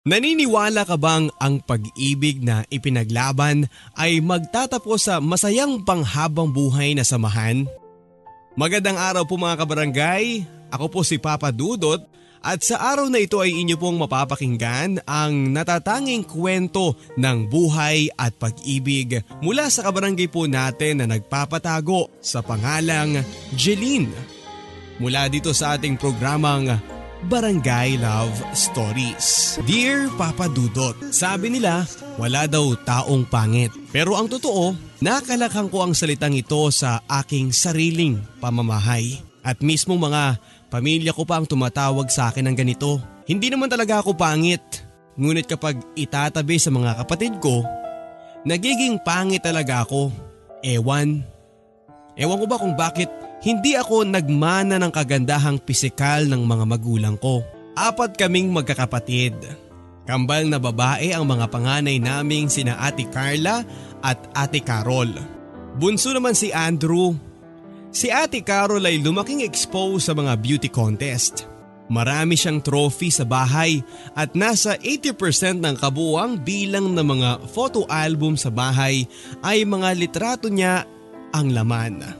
Naniniwala ka bang ang pag-ibig na ipinaglaban ay magtatapos sa masayang panghabang buhay na samahan? Magandang araw po mga kabarangay, ako po si Papa Dudot at sa araw na ito ay inyo pong mapapakinggan ang natatanging kwento ng buhay at pag-ibig mula sa kabarangay po natin na nagpapatago sa pangalang Jeline. Mula dito sa ating programang Barangay Love Stories. Dear Papa Dudot, sabi nila wala daw taong pangit. Pero ang totoo, nakalakhang ko ang salitang ito sa aking sariling pamamahay. At mismo mga pamilya ko pa ang tumatawag sa akin ng ganito. Hindi naman talaga ako pangit. Ngunit kapag itatabi sa mga kapatid ko, nagiging pangit talaga ako. Ewan. Ewan ko ba kung bakit hindi ako nagmana ng kagandahang pisikal ng mga magulang ko. Apat kaming magkakapatid. Kambal na babae ang mga panganay naming sina Ate Carla at Ate Carol. Bunso naman si Andrew. Si Ate Carol ay lumaking expose sa mga beauty contest. Marami siyang trophy sa bahay at nasa 80% ng kabuuang bilang ng mga photo album sa bahay ay mga litrato niya ang laman.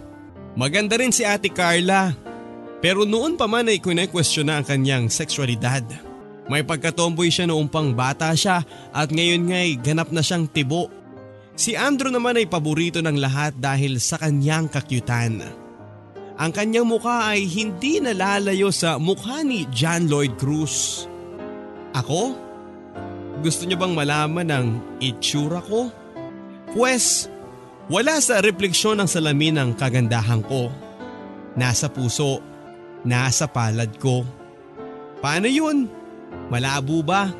Maganda rin si Ate Carla. Pero noon pa man ay kune-question na ang kanyang sexualidad. May pagkatomboy siya noong pang bata siya at ngayon nga'y ganap na siyang tibo. Si Andrew naman ay paborito ng lahat dahil sa kanyang kakyutan. Ang kanyang mukha ay hindi nalalayo sa mukha ni John Lloyd Cruz. Ako? Gusto niyo bang malaman ang itsura ko? Pwes, wala sa refleksyon ng salamin ng kagandahan ko. Nasa puso, nasa palad ko. Paano yun? Malabo ba?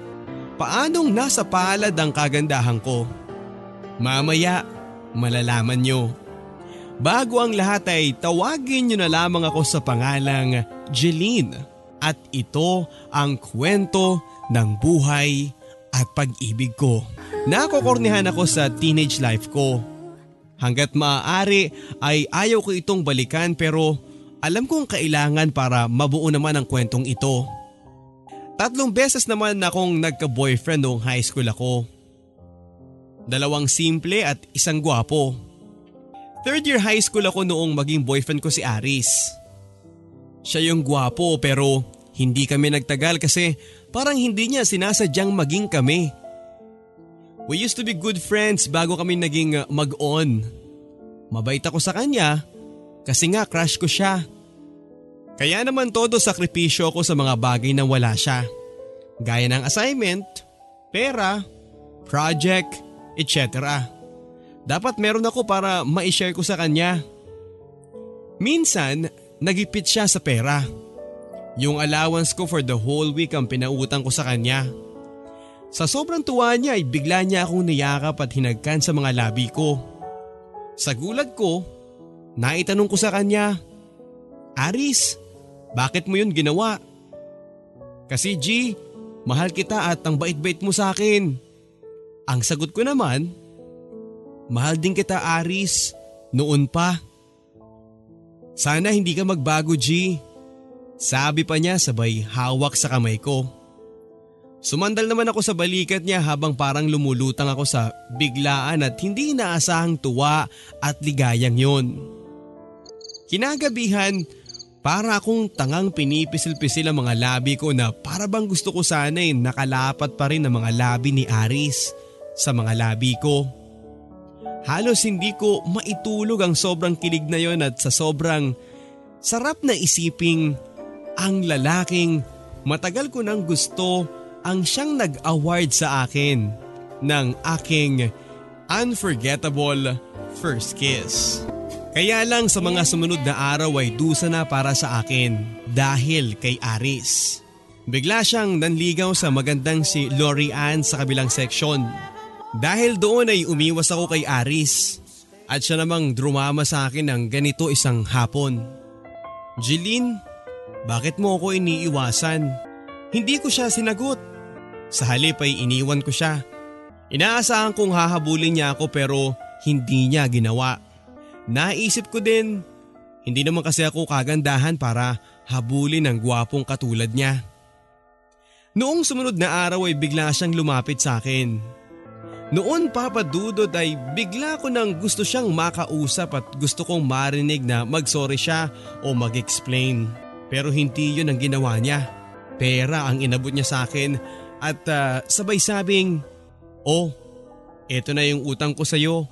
Paanong nasa palad ang kagandahan ko? Mamaya, malalaman nyo. Bago ang lahat ay tawagin nyo na lamang ako sa pangalang Jeline at ito ang kwento ng buhay at pag-ibig ko. Nakokornihan ako sa teenage life ko Hanggat maaari ay ayaw ko itong balikan pero alam kong kailangan para mabuo naman ang kwentong ito. Tatlong beses naman akong nagka-boyfriend noong high school ako. Dalawang simple at isang gwapo. Third year high school ako noong maging boyfriend ko si Aris. Siya yung gwapo pero hindi kami nagtagal kasi parang hindi niya sinasadyang maging kami. We used to be good friends bago kami naging uh, mag-on. Mabait ako sa kanya kasi nga crush ko siya. Kaya naman todo sakripisyo ko sa mga bagay na wala siya. Gaya ng assignment, pera, project, etc. Dapat meron ako para ma-share ko sa kanya. Minsan, nagipit siya sa pera. Yung allowance ko for the whole week ang pinautang ko sa kanya. Sa sobrang tuwa niya ay bigla niya akong niyakap at hinagkan sa mga labi ko. Sa gulat ko, naitanong ko sa kanya, Aris, bakit mo yun ginawa? Kasi G, mahal kita at ang bait-bait mo sa akin. Ang sagot ko naman, mahal din kita Aris, noon pa. Sana hindi ka magbago G. Sabi pa niya sabay hawak sa kamay ko. Sumandal naman ako sa balikat niya habang parang lumulutang ako sa biglaan at hindi inaasahang tuwa at ligayang yon. Kinagabihan, para akong tangang pinipisil-pisil ang mga labi ko na para bang gusto ko sana'y nakalapat pa rin ang mga labi ni Aris sa mga labi ko. Halos hindi ko maitulog ang sobrang kilig na yon at sa sobrang sarap na isiping ang lalaking matagal ko nang gusto ang siyang nag-award sa akin ng aking unforgettable first kiss. Kaya lang sa mga sumunod na araw ay dusa na para sa akin dahil kay Aris. Bigla siyang nanligaw sa magandang si Lori Ann sa kabilang seksyon. Dahil doon ay umiwas ako kay Aris at siya namang drumama sa akin ng ganito isang hapon. Jeline, bakit mo ako iniiwasan? Hindi ko siya sinagot. Sa halip ay iniwan ko siya. Inaasahan kong hahabulin niya ako pero hindi niya ginawa. Naisip ko din, hindi naman kasi ako kagandahan para habulin ng gwapong katulad niya. Noong sumunod na araw ay bigla siyang lumapit sa akin. Noon papadudod ay bigla ko nang gusto siyang makausap at gusto kong marinig na magsorry siya o mag-explain. Pero hindi yun ang ginawa niya. Pera ang inabot niya sa akin at uh, sabay sabing, Oh, eto na yung utang ko sa'yo.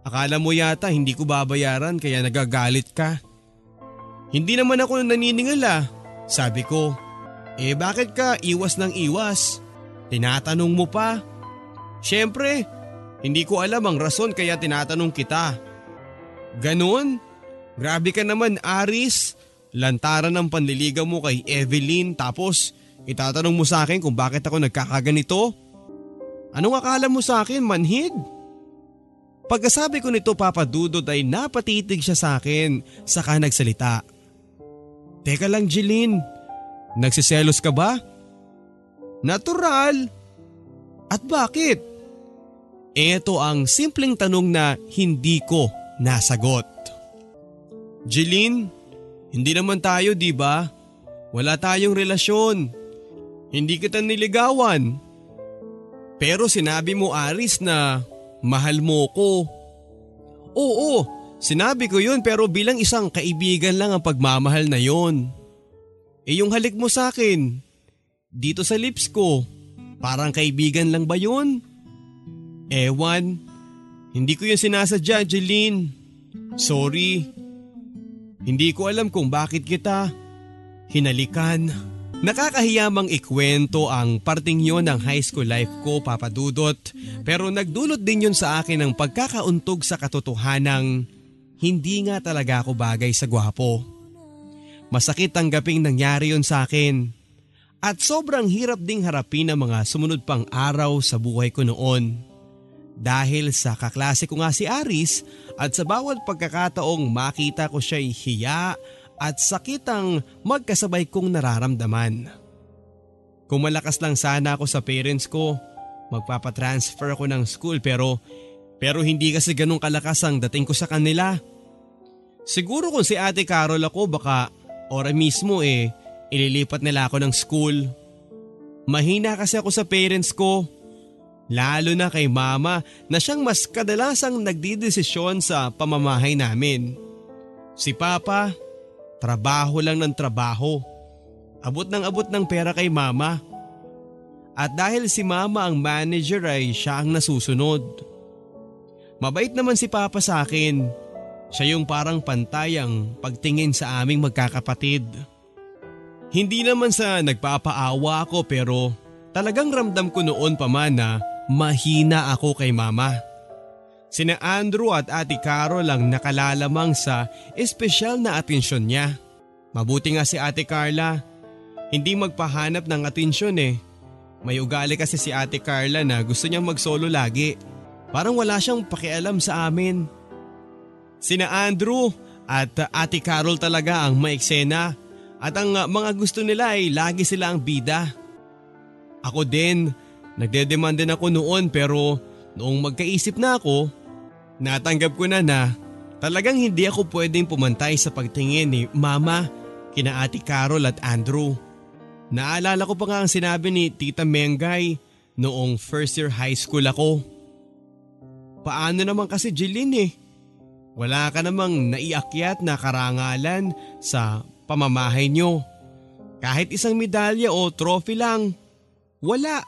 Akala mo yata hindi ko babayaran kaya nagagalit ka. Hindi naman ako naniningala, ah. sabi ko. Eh bakit ka iwas ng iwas? Tinatanong mo pa? Siyempre, hindi ko alam ang rason kaya tinatanong kita. Ganon? Grabe ka naman Aris. Lantaran ng panliligaw mo kay Evelyn tapos itatanong mo sa akin kung bakit ako nagkakaganito? Anong akala mo sa akin, manhid? Pagkasabi ko nito papadudod ay napatitig siya sa akin saka nagsalita. Teka lang Jeline, nagsiselos ka ba? Natural. At bakit? Ito ang simpleng tanong na hindi ko nasagot. Jeline, hindi naman tayo di ba? Wala tayong relasyon. Hindi kita niligawan. Pero sinabi mo Aris na mahal mo ko. Oo, sinabi ko yun pero bilang isang kaibigan lang ang pagmamahal na yon. Eh yung halik mo sa akin, dito sa lips ko, parang kaibigan lang ba yun? Ewan, hindi ko yun sinasadya Jeline. Sorry. Hindi ko alam kung bakit kita hinalikan. Nakakahiyamang ikwento ang parting yon ng high school life ko papadudot pero nagdulot din yon sa akin ng pagkakauntog sa katotohanang hindi nga talaga ako bagay sa gwapo. Masakit tanggaping nangyari yon sa akin at sobrang hirap ding harapin ang mga sumunod pang araw sa buhay ko noon. Dahil sa kaklase ko nga si Aris at sa bawat pagkakataong makita ko siya'y hiya at sakit ang magkasabay kong nararamdaman. Kung malakas lang sana ako sa parents ko, magpapatransfer ako ng school pero pero hindi kasi ganun kalakas ang dating ko sa kanila. Siguro kung si ate Carol ako baka ora mismo eh ililipat nila ako ng school. Mahina kasi ako sa parents ko. Lalo na kay mama na siyang mas kadalasang nagdidesisyon sa pamamahay namin. Si papa, Trabaho lang ng trabaho. Abot ng abot ng pera kay mama. At dahil si mama ang manager ay siya ang nasusunod. Mabait naman si papa sa akin. Siya yung parang pantay ang pagtingin sa aming magkakapatid. Hindi naman sa nagpapaawa ako pero talagang ramdam ko noon pa man na mahina ako kay mama. Sina Andrew at Ate Carol ang nakalalamang sa espesyal na atensyon niya. Mabuti nga si Ate Carla. Hindi magpahanap ng atensyon eh. May ugali kasi si Ate Carla na gusto niyang mag-solo lagi. Parang wala siyang pakialam sa amin. Sina Andrew at Ate Carol talaga ang maeksena at ang mga gusto nila ay lagi sila ang bida. Ako din, nagdedemand din ako noon pero noong magkaisip na ako, Natanggap ko na na talagang hindi ako pwedeng pumantay sa pagtingin ni Mama, kina Ate Carol at Andrew. Naalala ko pa nga ang sinabi ni Tita Mengay noong first year high school ako. Paano naman kasi Jeline eh? Wala ka namang naiakyat na karangalan sa pamamahay nyo. Kahit isang medalya o trophy lang. Wala.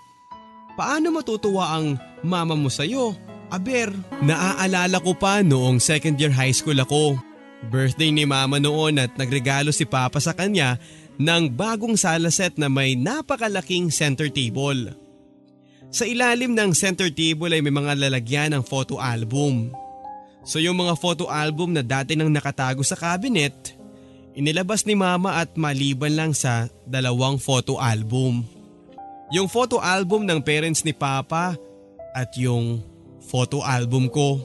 Paano matutuwa ang mama mo sa'yo? Aber, naaalala ko pa noong second year high school ako. Birthday ni mama noon at nagregalo si papa sa kanya ng bagong sala set na may napakalaking center table. Sa ilalim ng center table ay may mga lalagyan ng photo album. So yung mga photo album na dati nang nakatago sa cabinet, inilabas ni mama at maliban lang sa dalawang photo album. Yung photo album ng parents ni papa at yung photo album ko.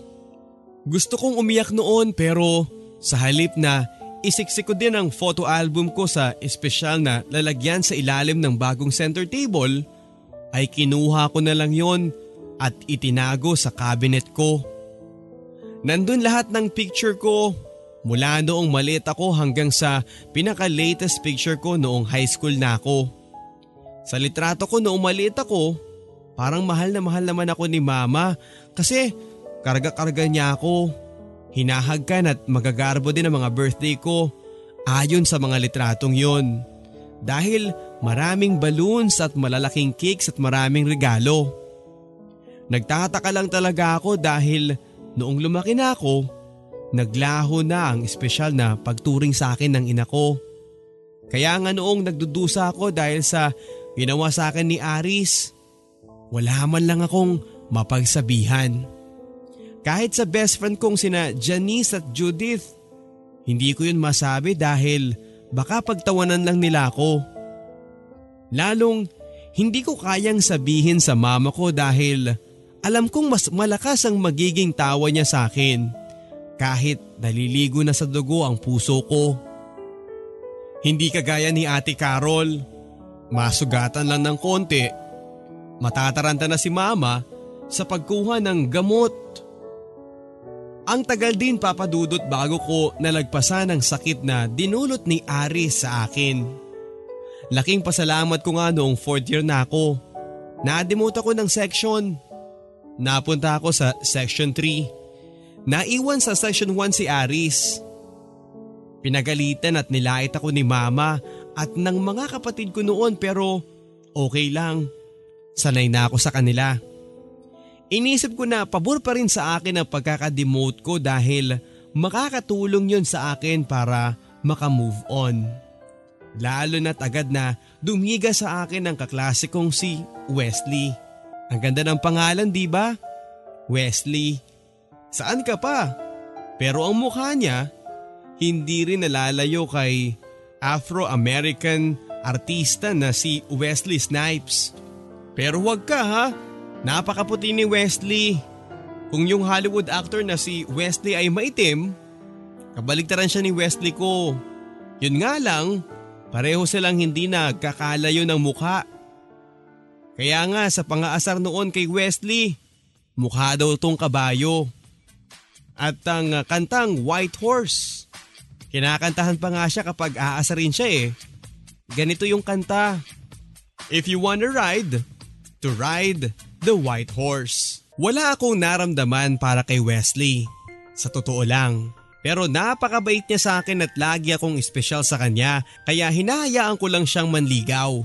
Gusto kong umiyak noon pero sa halip na isiksik ko din ang photo album ko sa espesyal na lalagyan sa ilalim ng bagong center table, ay kinuha ko na lang yon at itinago sa cabinet ko. Nandun lahat ng picture ko mula noong maliit ako hanggang sa pinaka-latest picture ko noong high school na ako. Sa litrato ko noong maliit ako, parang mahal na mahal naman ako ni mama kasi karga-karga niya ako. Hinahagkan at magagarbo din ang mga birthday ko ayon sa mga litratong yon. Dahil maraming balloons at malalaking cakes at maraming regalo. Nagtataka lang talaga ako dahil noong lumaki na ako, naglaho na ang espesyal na pagturing sa akin ng ina ko. Kaya nga noong nagdudusa ako dahil sa ginawa sa akin ni Aris, wala man lang akong mapagsabihan. Kahit sa best friend kong sina Janice at Judith, hindi ko yun masabi dahil baka pagtawanan lang nila ako. Lalong hindi ko kayang sabihin sa mama ko dahil alam kong mas malakas ang magiging tawa niya sa akin kahit naliligo na sa dugo ang puso ko. Hindi kagaya ni Ate Carol, masugatan lang ng konti. Matataranta na si Mama sa pagkuha ng gamot. Ang tagal din papadudot bago ko nalagpasan ang sakit na dinulot ni Aris sa akin. Laking pasalamat ko nga noong fourth year na ako. Nademote ako ng section. Napunta ako sa section 3. Naiwan sa section 1 si Aris. Pinagalitan at nilait ako ni mama at ng mga kapatid ko noon pero okay lang. Sanay na ako sa kanila. Inisip ko na pabor pa rin sa akin ang pagkakademote ko dahil makakatulong yun sa akin para makamove on. Lalo na't agad na dumiga sa akin ang kaklase kong si Wesley. Ang ganda ng pangalan di ba? Wesley. Saan ka pa? Pero ang mukha niya, hindi rin nalalayo kay Afro-American artista na si Wesley Snipes. Pero huwag ka ha, Napakaputi ni Wesley. Kung yung Hollywood actor na si Wesley ay maitim, kabaligtaran siya ni Wesley ko. Yun nga lang, pareho silang hindi nagkakalayo ng mukha. Kaya nga sa pangaasar noon kay Wesley, mukha daw tong kabayo. At ang kantang White Horse, kinakantahan pa nga siya kapag aasarin siya eh. Ganito yung kanta. If you wanna ride, to ride The White Horse. Wala akong naramdaman para kay Wesley. Sa totoo lang. Pero napakabait niya sa akin at lagi akong espesyal sa kanya kaya hinahayaan ko lang siyang manligaw.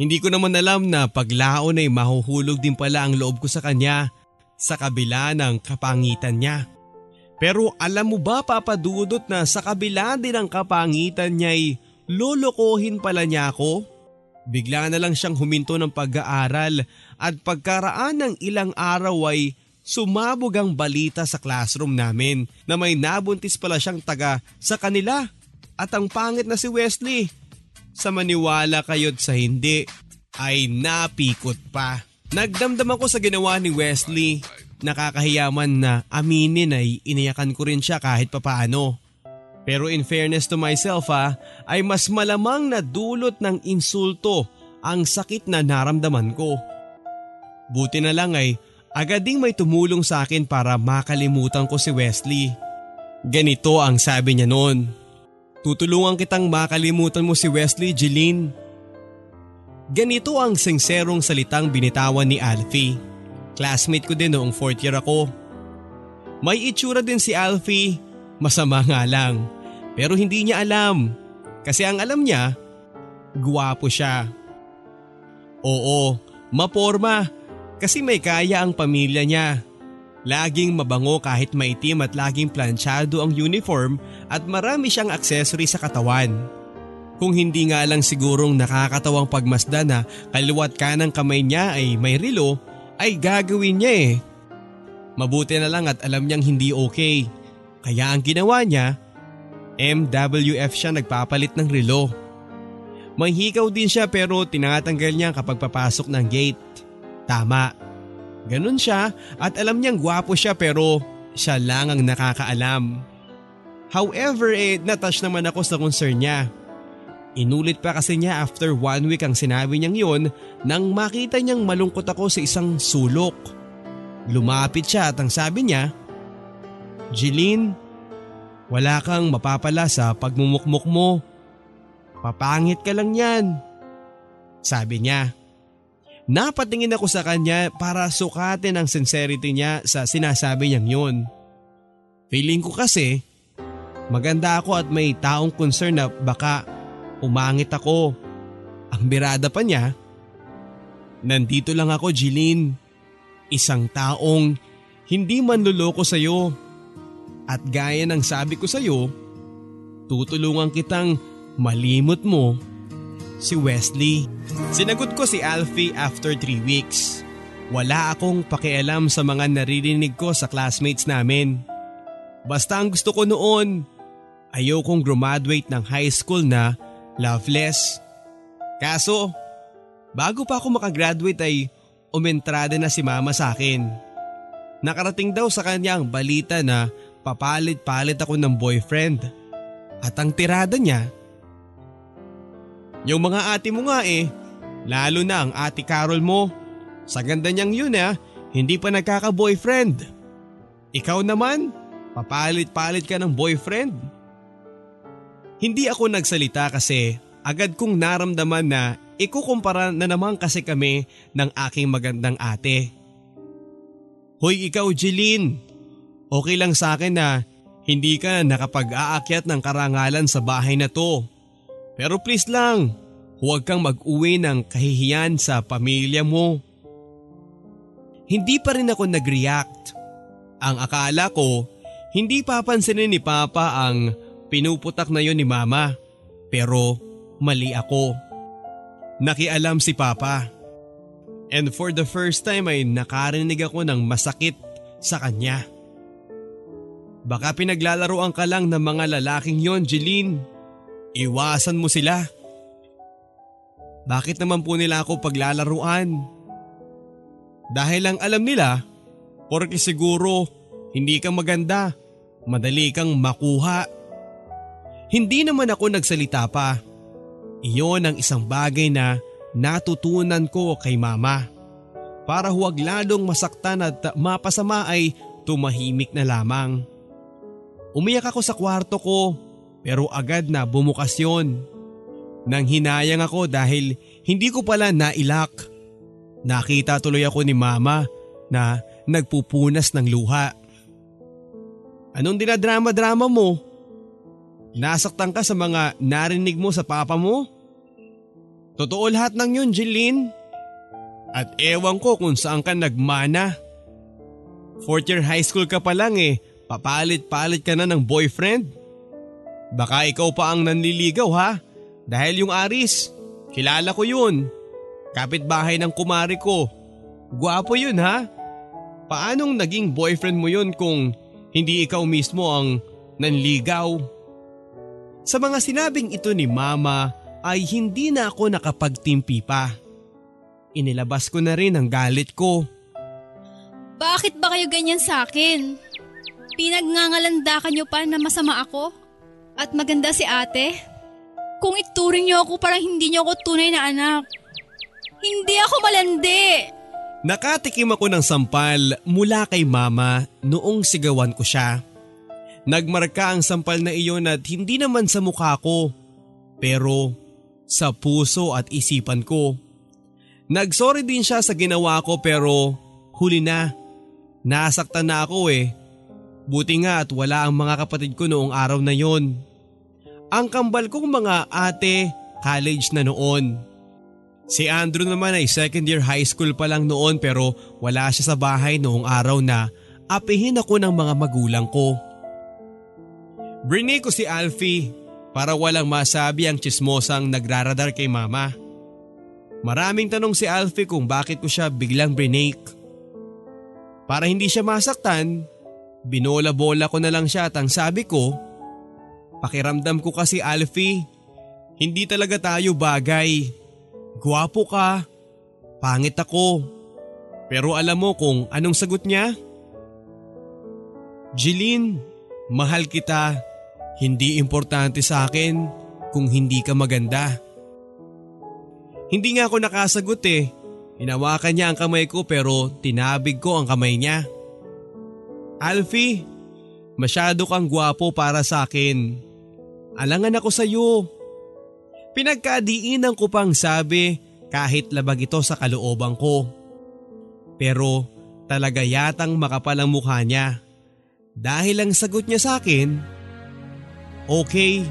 Hindi ko naman alam na paglaon ay mahuhulog din pala ang loob ko sa kanya sa kabila ng kapangitan niya. Pero alam mo ba papadudot na sa kabila din ng kapangitan niya ay lolokohin pala niya ako? Bigla na lang siyang huminto ng pag-aaral at pagkaraan ng ilang araw ay sumabog ang balita sa classroom namin na may nabuntis pala siyang taga sa kanila at ang pangit na si Wesley. Sa maniwala kayo't sa hindi ay napikot pa. Nagdamdam ako sa ginawa ni Wesley. Nakakahiyaman na aminin ay iniyakan ko rin siya kahit papaano. Pero in fairness to myself ha, ay mas malamang na dulot ng insulto ang sakit na naramdaman ko. Buti na lang ay agad ding may tumulong sa akin para makalimutan ko si Wesley. Ganito ang sabi niya noon. Tutulungan kitang makalimutan mo si Wesley, Jeline. Ganito ang singserong salitang binitawan ni Alfie. Classmate ko din noong fourth year ako. May itsura din si Alfie, masama nga lang. Pero hindi niya alam. Kasi ang alam niya, guwapo siya. Oo, maporma kasi may kaya ang pamilya niya. Laging mabango kahit maitim at laging planchado ang uniform at marami siyang accessory sa katawan. Kung hindi nga lang sigurong nakakatawang pagmasda na kaliwat ka ng kamay niya ay may rilo, ay gagawin niya eh. Mabuti na lang at alam niyang hindi okay. Kaya ang ginawa niya, MWF siya nagpapalit ng relo. May hikaw din siya pero tinatanggal niya kapag papasok ng gate. Tama. Ganun siya at alam niyang gwapo siya pero siya lang ang nakakaalam. However, eh, natouch naman ako sa concern niya. Inulit pa kasi niya after one week ang sinabi niyang yon nang makita niyang malungkot ako sa isang sulok. Lumapit siya at ang sabi niya, Jeline, wala kang mapapala sa pagmumukmuk mo. Papangit ka lang yan. Sabi niya. Napatingin ako sa kanya para sukatin ang sincerity niya sa sinasabi niyang yun. Feeling ko kasi maganda ako at may taong concern na baka umangit ako. Ang birada pa niya, nandito lang ako Jilin, isang taong hindi manluloko sa iyo. At gaya ng sabi ko sa iyo, tutulungan kitang malimot mo si Wesley. Sinagot ko si Alfie after 3 weeks. Wala akong pakialam sa mga naririnig ko sa classmates namin. Basta ang gusto ko noon, ayokong graduate ng high school na loveless. Kaso, bago pa ako makagraduate ay umentrada na si mama sa akin. Nakarating daw sa kanya ang balita na papalit-palit ako ng boyfriend. At ang tirada niya, yung mga ate mo nga eh, lalo na ang ate Carol mo. Sa ganda niyang yun eh, hindi pa nagkaka-boyfriend. Ikaw naman, papalit-palit ka ng boyfriend. Hindi ako nagsalita kasi agad kong naramdaman na ikukumpara na naman kasi kami ng aking magandang ate. Hoy ikaw Jeline, okay lang sa akin na hindi ka nakapag-aakyat ng karangalan sa bahay na to. Pero please lang, huwag kang mag-uwi ng kahihiyan sa pamilya mo. Hindi pa rin ako nag-react. Ang akala ko, hindi papansinin ni Papa ang pinuputak na yon ni Mama. Pero mali ako. Nakialam si Papa. And for the first time ay nakarinig ako ng masakit sa kanya. Baka pinaglalaroan ka lang ng mga lalaking yon, Jeline. Iwasan mo sila. Bakit naman po nila ako paglalaruan? Dahil lang alam nila, porque siguro hindi ka maganda, madali kang makuha. Hindi naman ako nagsalita pa. Iyon ang isang bagay na natutunan ko kay mama. Para huwag lalong masaktan at mapasama ay tumahimik na lamang. Umiyak ako sa kwarto ko pero agad na bumukas yon. Nang hinayang ako dahil hindi ko pala nailak. Nakita tuloy ako ni mama na nagpupunas ng luha. Anong dinadrama-drama mo? Nasaktan ka sa mga narinig mo sa papa mo? Totoo lahat ng yun, Jeline. At ewan ko kung saan ka nagmana. Fourth year high school ka pa lang eh, papalit-palit ka na ng boyfriend. Baka ikaw pa ang nanliligaw ha? Dahil yung Aris, kilala ko yun. Kapit-bahay ng kumari ko. Guwapo yun ha? Paanong naging boyfriend mo yun kung hindi ikaw mismo ang nanligaw? Sa mga sinabing ito ni mama ay hindi na ako nakapagtimpi pa. Inilabas ko na rin ang galit ko. Bakit ba kayo ganyan sa akin? Pinagngangalandakan niyo pa na masama ako? At maganda si ate? Kung ituring niyo ako parang hindi niyo ako tunay na anak. Hindi ako malandi. Nakatikim ako ng sampal mula kay mama noong sigawan ko siya. Nagmarka ang sampal na iyon at hindi naman sa mukha ko. Pero sa puso at isipan ko. Nagsorry din siya sa ginawa ko pero huli na. Nasaktan na ako eh. Buti nga at wala ang mga kapatid ko noong araw na yon. Ang kambal kong mga ate, college na noon. Si Andrew naman ay second year high school pa lang noon pero wala siya sa bahay noong araw na apihin ako ng mga magulang ko. Brini ko si Alfie para walang masabi ang chismosang nagraradar kay mama. Maraming tanong si Alfie kung bakit ko siya biglang brinake. Para hindi siya masaktan, binola-bola ko na lang siya at ang sabi ko, pakiramdam ko kasi Alfie, hindi talaga tayo bagay. Guwapo ka, pangit ako. Pero alam mo kung anong sagot niya? Jeline, mahal kita hindi importante sa akin kung hindi ka maganda. Hindi nga ako nakasagot eh. Hinawakan niya ang kamay ko pero tinabig ko ang kamay niya. Alfie, masyado kang gwapo para sa akin. Alangan ako sa iyo. Pinagkadiinan ko pang sabi kahit labag ito sa kalooban ko. Pero talaga yatang makapal ang mukha niya. Dahil ang sagot niya sa akin, Okay,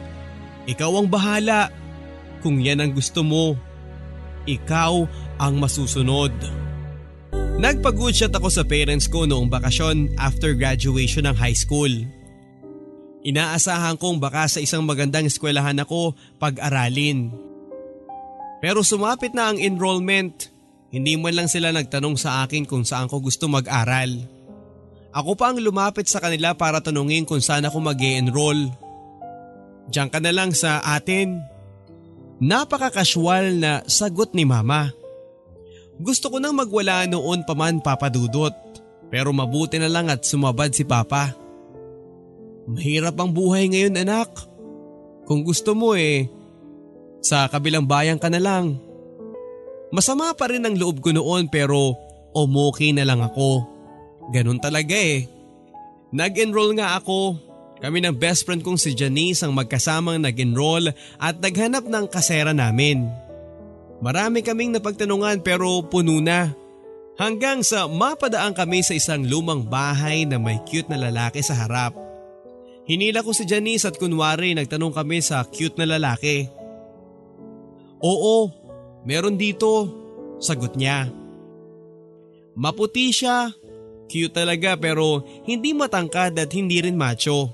ikaw ang bahala. Kung yan ang gusto mo, ikaw ang masusunod. Nagpag-good shot ako sa parents ko noong bakasyon after graduation ng high school. Inaasahan kong baka sa isang magandang eskwelahan ako pag-aralin. Pero sumapit na ang enrollment, hindi man lang sila nagtanong sa akin kung saan ko gusto mag-aral. Ako pa ang lumapit sa kanila para tanungin kung saan ako mag enroll Diyan ka na lang sa atin. Napaka-casual na sagot ni mama. Gusto ko nang magwala noon pa man papadudot pero mabuti na lang at sumabad si papa. Mahirap ang buhay ngayon anak. Kung gusto mo eh, sa kabilang bayan ka na lang. Masama pa rin ang loob ko noon pero umuki na lang ako. Ganun talaga eh. Nag-enroll nga ako kami ng best friend kong si Janice ang magkasamang nag-enroll at naghanap ng kasera namin. Marami kaming napagtanungan pero puno na. Hanggang sa mapadaan kami sa isang lumang bahay na may cute na lalaki sa harap. Hinila ko si Janice at kunwari nagtanong kami sa cute na lalaki. Oo, meron dito, sagot niya. Maputi siya, cute talaga pero hindi matangkad at hindi rin macho.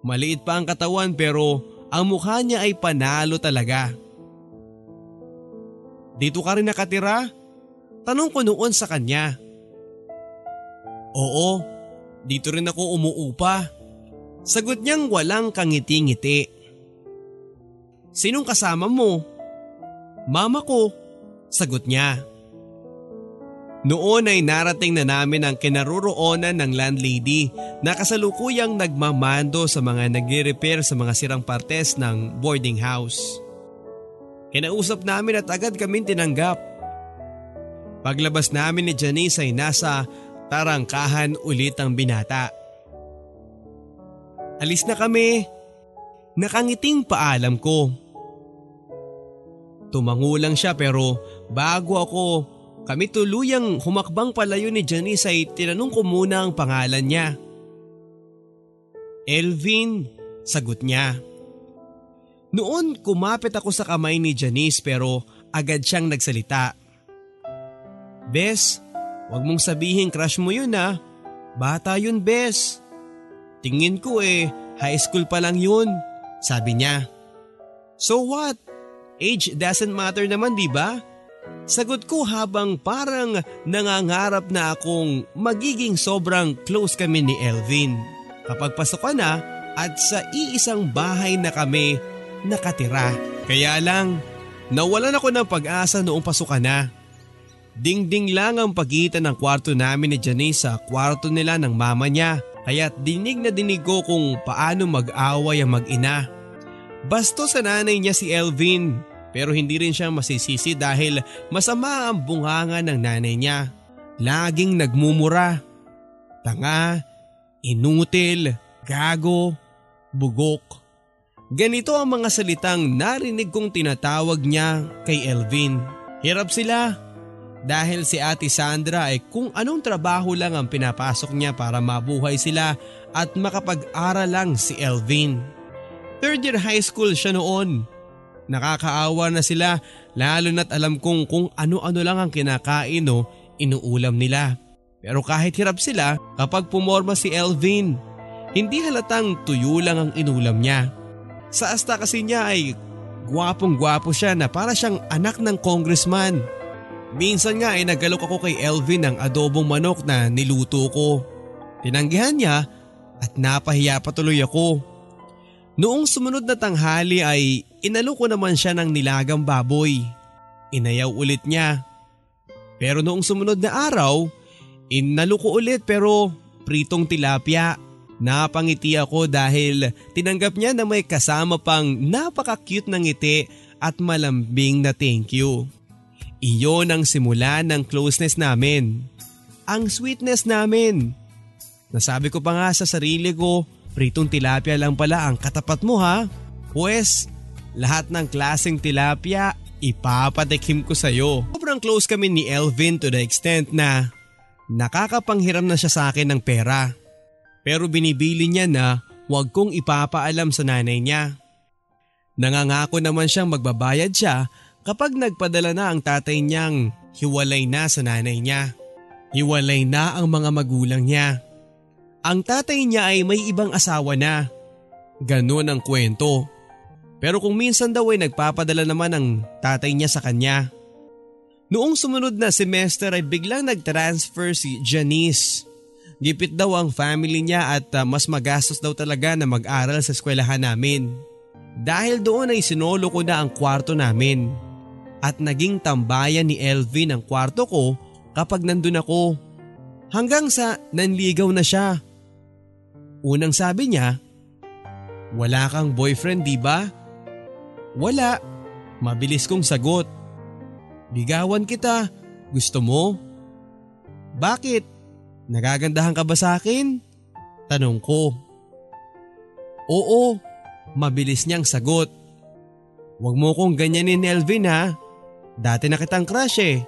Maliit pa ang katawan pero ang mukha niya ay panalo talaga. Dito ka rin nakatira? Tanong ko noon sa kanya. Oo, dito rin ako umuupa. Sagot niyang walang kangiti-ngiti. Sinong kasama mo? Mama ko, sagot niya. Noon ay narating na namin ang kinaroroonan ng landlady na kasalukuyang nagmamando sa mga nagre-repair sa mga sirang partes ng boarding house. Kinausap namin at agad kami tinanggap. Paglabas namin ni Janice ay nasa tarangkahan ulit ang binata. Alis na kami. Nakangiting paalam ko. Tumango lang siya pero bago ako kami tuluyang humakbang palayo ni Janice ay tinanong ko muna ang pangalan niya. Elvin, sagot niya. Noon kumapit ako sa kamay ni Janice pero agad siyang nagsalita. Bes, wag mong sabihin crush mo yun ah. Bata yun Bes. Tingin ko eh, high school pa lang yun, sabi niya. So what? Age doesn't matter naman di ba? Sagot ko habang parang nangangarap na akong magiging sobrang close kami ni Elvin. Kapag pasok na at sa iisang bahay na kami nakatira. Kaya lang, nawalan ako ng pag-asa noong pasukan na. Dingding lang ang pagitan ng kwarto namin ni Janice sa kwarto nila ng mama niya. Kaya't dinig na dinig ko kung paano mag-away ang mag-ina. Basto sa nanay niya si Elvin pero hindi rin siya masisisi dahil masama ang bunganga ng nanay niya. Laging nagmumura. Tanga, inutil, gago, bugok. Ganito ang mga salitang narinig kong tinatawag niya kay Elvin. Hirap sila dahil si Ate Sandra ay kung anong trabaho lang ang pinapasok niya para mabuhay sila at makapag-aral lang si Elvin. Third year high school siya noon Nakakaawa na sila lalo na't alam kong kung ano-ano lang ang kinakain o inuulam nila. Pero kahit hirap sila kapag pumorma si Elvin, hindi halatang tuyo lang ang inulam niya. Sa asta kasi niya ay gwapong gwapo siya na para siyang anak ng congressman. Minsan nga ay nagalok ako kay Elvin ng adobong manok na niluto ko. Tinanggihan niya at napahiya pa tuloy ako. Noong sumunod na tanghali ay Inalo ko naman siya ng nilagang baboy. Inayaw ulit niya. Pero noong sumunod na araw, inalo ko ulit pero pritong tilapia. Napangiti ako dahil tinanggap niya na may kasama pang napaka-cute ng ngiti at malambing na thank you. Iyon ang simula ng closeness namin. Ang sweetness namin. Nasabi ko pa nga sa sarili ko, pritong tilapia lang pala ang katapat mo ha. Pwes, lahat ng klaseng tilapia ipapatikim ko sa'yo. Sobrang close kami ni Elvin to the extent na nakakapanghiram na siya sa akin ng pera. Pero binibili niya na huwag kong ipapaalam sa nanay niya. Nangangako naman siyang magbabayad siya kapag nagpadala na ang tatay niyang hiwalay na sa nanay niya. Hiwalay na ang mga magulang niya. Ang tatay niya ay may ibang asawa na. Ganon ang kwento. Pero kung minsan daw ay nagpapadala naman ang tatay niya sa kanya. Noong sumunod na semester ay biglang nag-transfer si Janice. Gipit daw ang family niya at uh, mas magastos daw talaga na mag-aral sa eskwelahan namin. Dahil doon ay sinolo ko na ang kwarto namin. At naging tambayan ni Elvin ang kwarto ko kapag nandun ako. Hanggang sa nanligaw na siya. Unang sabi niya, wala kang boyfriend di ba? Wala. Mabilis kong sagot. Ligawan kita. Gusto mo? Bakit? Nagagandahan ka ba sa akin? Tanong ko. Oo. Mabilis niyang sagot. Huwag mo kong ganyanin Elvin ha. Dati na kitang crush eh.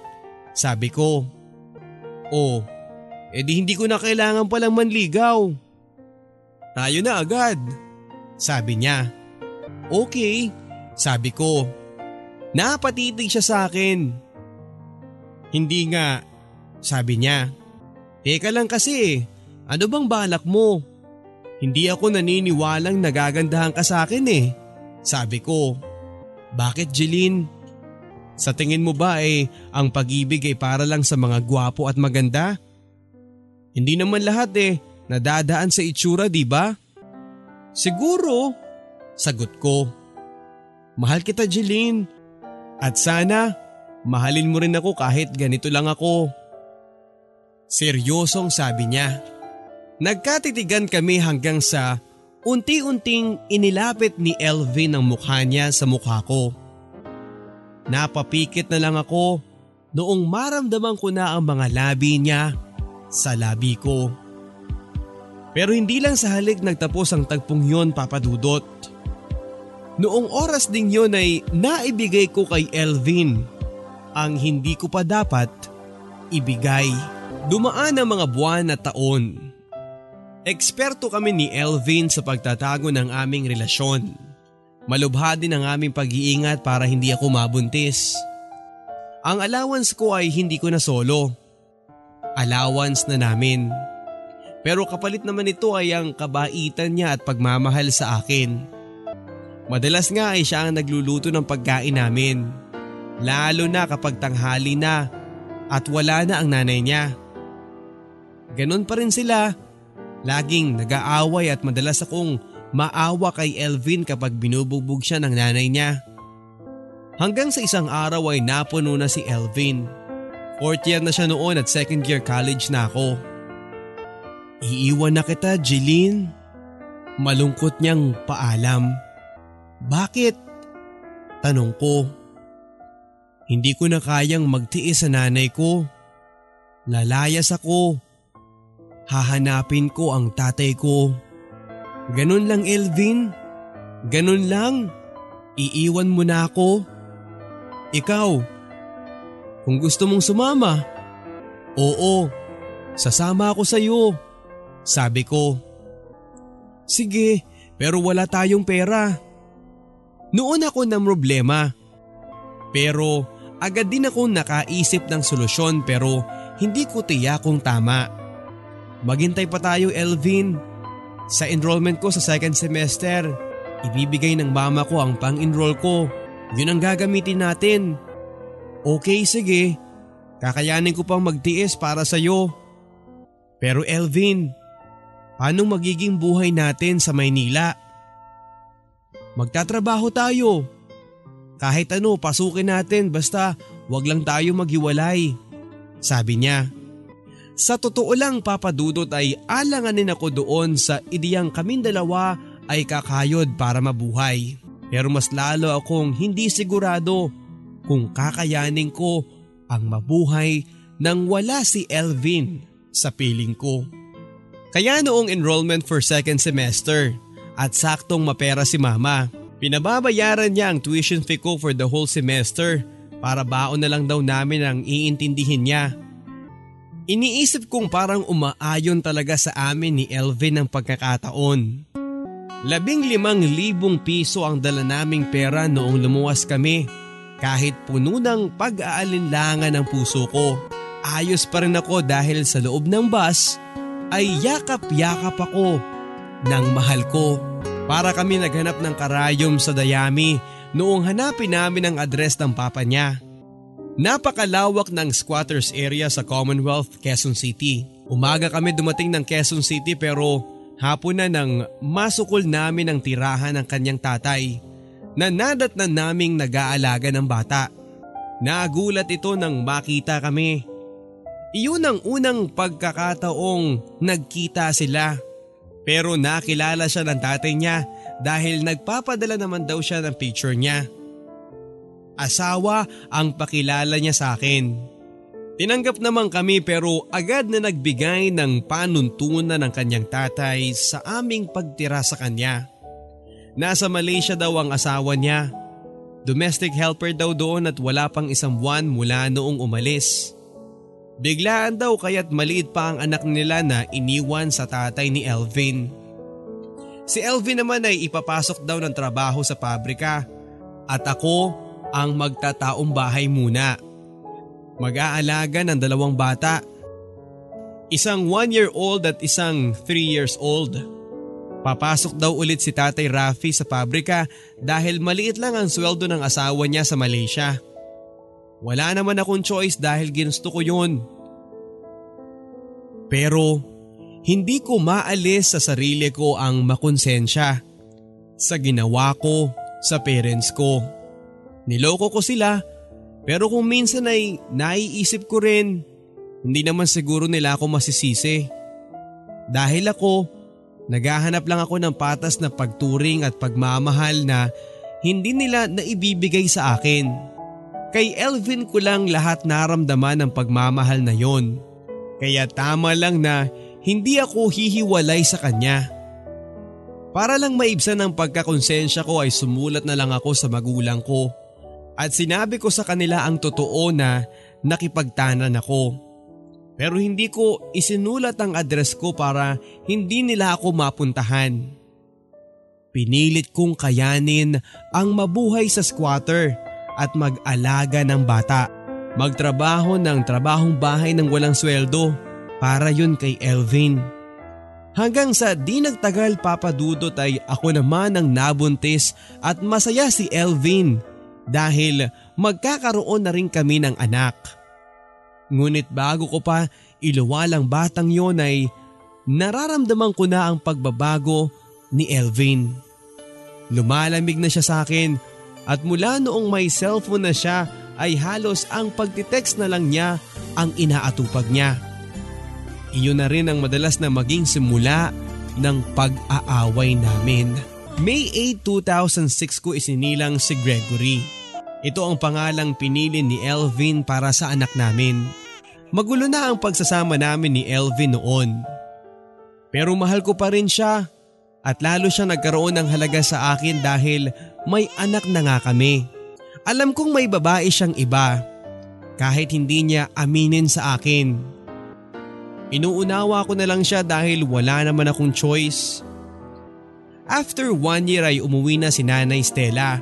Sabi ko. Oh, edi hindi ko na kailangan palang manligaw. Tayo na agad. Sabi niya. Okay, sabi ko. Napatitig siya sa akin. Hindi nga, sabi niya. Teka lang kasi, ano bang balak mo? Hindi ako naniniwalang nagagandahan ka sa akin eh. Sabi ko. Bakit Jeline? Sa tingin mo ba eh, ang pag-ibig ay para lang sa mga gwapo at maganda? Hindi naman lahat eh, nadadaan sa itsura di ba? Siguro, sagot ko. Mahal kita Jeline. At sana, mahalin mo rin ako kahit ganito lang ako. Seryosong sabi niya. Nagkatitigan kami hanggang sa unti-unting inilapit ni Elvin ang mukha niya sa mukha ko. Napapikit na lang ako noong maramdaman ko na ang mga labi niya sa labi ko. Pero hindi lang sa halik nagtapos ang tagpong yon papadudot. Noong oras ding yon ay naibigay ko kay Elvin ang hindi ko pa dapat ibigay. Dumaan ang mga buwan at taon. Eksperto kami ni Elvin sa pagtatago ng aming relasyon. Malubha din ang aming pag-iingat para hindi ako mabuntis. Ang allowance ko ay hindi ko na solo. Allowance na namin. Pero kapalit naman ito ay ang kabaitan niya at pagmamahal sa akin. Madalas nga ay siya ang nagluluto ng pagkain namin. Lalo na kapag tanghali na at wala na ang nanay niya. Ganon pa rin sila. Laging nag-aaway at madalas akong maawa kay Elvin kapag binubugbog siya ng nanay niya. Hanggang sa isang araw ay napuno na si Elvin. Fourth year na siya noon at second year college na ako. Iiwan na kita, Jeline. Malungkot niyang paalam. Bakit? Tanong ko. Hindi ko na kayang magtiis sa nanay ko. Lalayas ako. Hahanapin ko ang tatay ko. Ganun lang Elvin. Ganun lang. Iiwan mo na ako. Ikaw. Kung gusto mong sumama. Oo. Sasama ako sa iyo. Sabi ko. Sige, pero wala tayong pera. Noon ako ng problema. Pero agad din akong nakaisip ng solusyon pero hindi ko tiyak kung tama. Maghintay pa tayo Elvin. Sa enrollment ko sa second semester, ibibigay ng mama ko ang pang-enroll ko. Yun ang gagamitin natin. Okay sige, kakayanin ko pang magtiis para sa'yo. Pero Elvin, paano magiging buhay natin sa Maynila? Magtatrabaho tayo. Kahit ano, pasukin natin basta wag lang tayo maghiwalay. Sabi niya. Sa totoo lang papadudot ay alanganin ako doon sa ideyang kaming dalawa ay kakayod para mabuhay. Pero mas lalo akong hindi sigurado kung kakayanin ko ang mabuhay nang wala si Elvin sa piling ko. Kaya noong enrollment for second semester at saktong mapera si mama, Pinababayaran niya ang tuition fee ko for the whole semester para baon na lang daw namin ang iintindihin niya. Iniisip kong parang umaayon talaga sa amin ni Elvin ang pagkakataon. Labing limang libong piso ang dala naming pera noong lumuwas kami. Kahit puno ng pag-aalinlangan ng puso ko, ayos pa rin ako dahil sa loob ng bus ay yakap-yakap ako ng mahal ko. Para kami naghanap ng karayom sa Dayami noong hanapin namin ang address ng papa niya. Napakalawak ng squatters area sa Commonwealth, Quezon City. Umaga kami dumating ng Quezon City pero hapon na nang masukol namin ang tirahan ng kanyang tatay na nadat na naming nag-aalaga ng bata. Nagulat ito nang makita kami. Iyon ang unang pagkakataong nagkita sila. Pero nakilala siya ng tatay niya dahil nagpapadala naman daw siya ng picture niya. Asawa ang pakilala niya sa akin. Tinanggap naman kami pero agad na nagbigay ng panuntunan ng kanyang tatay sa aming pagtira sa kanya. Nasa Malaysia daw ang asawa niya. Domestic helper daw doon at wala pang isang buwan mula noong umalis. Biglaan daw kaya't maliit pa ang anak nila na iniwan sa tatay ni Elvin. Si Elvin naman ay ipapasok daw ng trabaho sa pabrika at ako ang magtataong bahay muna. Mag-aalaga ng dalawang bata. Isang one year old at isang three years old. Papasok daw ulit si Tatay Rafi sa pabrika dahil maliit lang ang sweldo ng asawa niya sa Malaysia. Wala naman akong choice dahil ginusto ko yun. Pero hindi ko maalis sa sarili ko ang makonsensya sa ginawa ko sa parents ko. Niloko ko sila pero kung minsan ay naiisip ko rin, hindi naman siguro nila ako masisisi. Dahil ako, naghahanap lang ako ng patas na pagturing at pagmamahal na hindi nila naibibigay sa akin. Kay Elvin ko lang lahat naramdaman ng pagmamahal na yon. Kaya tama lang na hindi ako hihiwalay sa kanya. Para lang maibsan ang pagkakonsensya ko ay sumulat na lang ako sa magulang ko at sinabi ko sa kanila ang totoo na nakipagtanan ako. Pero hindi ko isinulat ang address ko para hindi nila ako mapuntahan. Pinilit kong kayanin ang mabuhay sa squatter at mag-alaga ng bata. Magtrabaho ng trabahong bahay ng walang sweldo para yun kay Elvin. Hanggang sa di nagtagal papadudot ay ako naman ang nabuntis at masaya si Elvin dahil magkakaroon na rin kami ng anak. Ngunit bago ko pa iluwalang batang yon ay nararamdaman ko na ang pagbabago ni Elvin. Lumalamig na siya sa akin at mula noong may cellphone na siya ay halos ang pagtitext na lang niya ang inaatupag niya. Iyon na rin ang madalas na maging simula ng pag-aaway namin. May 8, 2006 ko isinilang si Gregory. Ito ang pangalang pinili ni Elvin para sa anak namin. Magulo na ang pagsasama namin ni Elvin noon. Pero mahal ko pa rin siya at lalo siya nagkaroon ng halaga sa akin dahil may anak na nga kami. Alam kong may babae siyang iba kahit hindi niya aminin sa akin. Inuunawa ko na lang siya dahil wala naman akong choice. After one year ay umuwi na si Nanay Stella,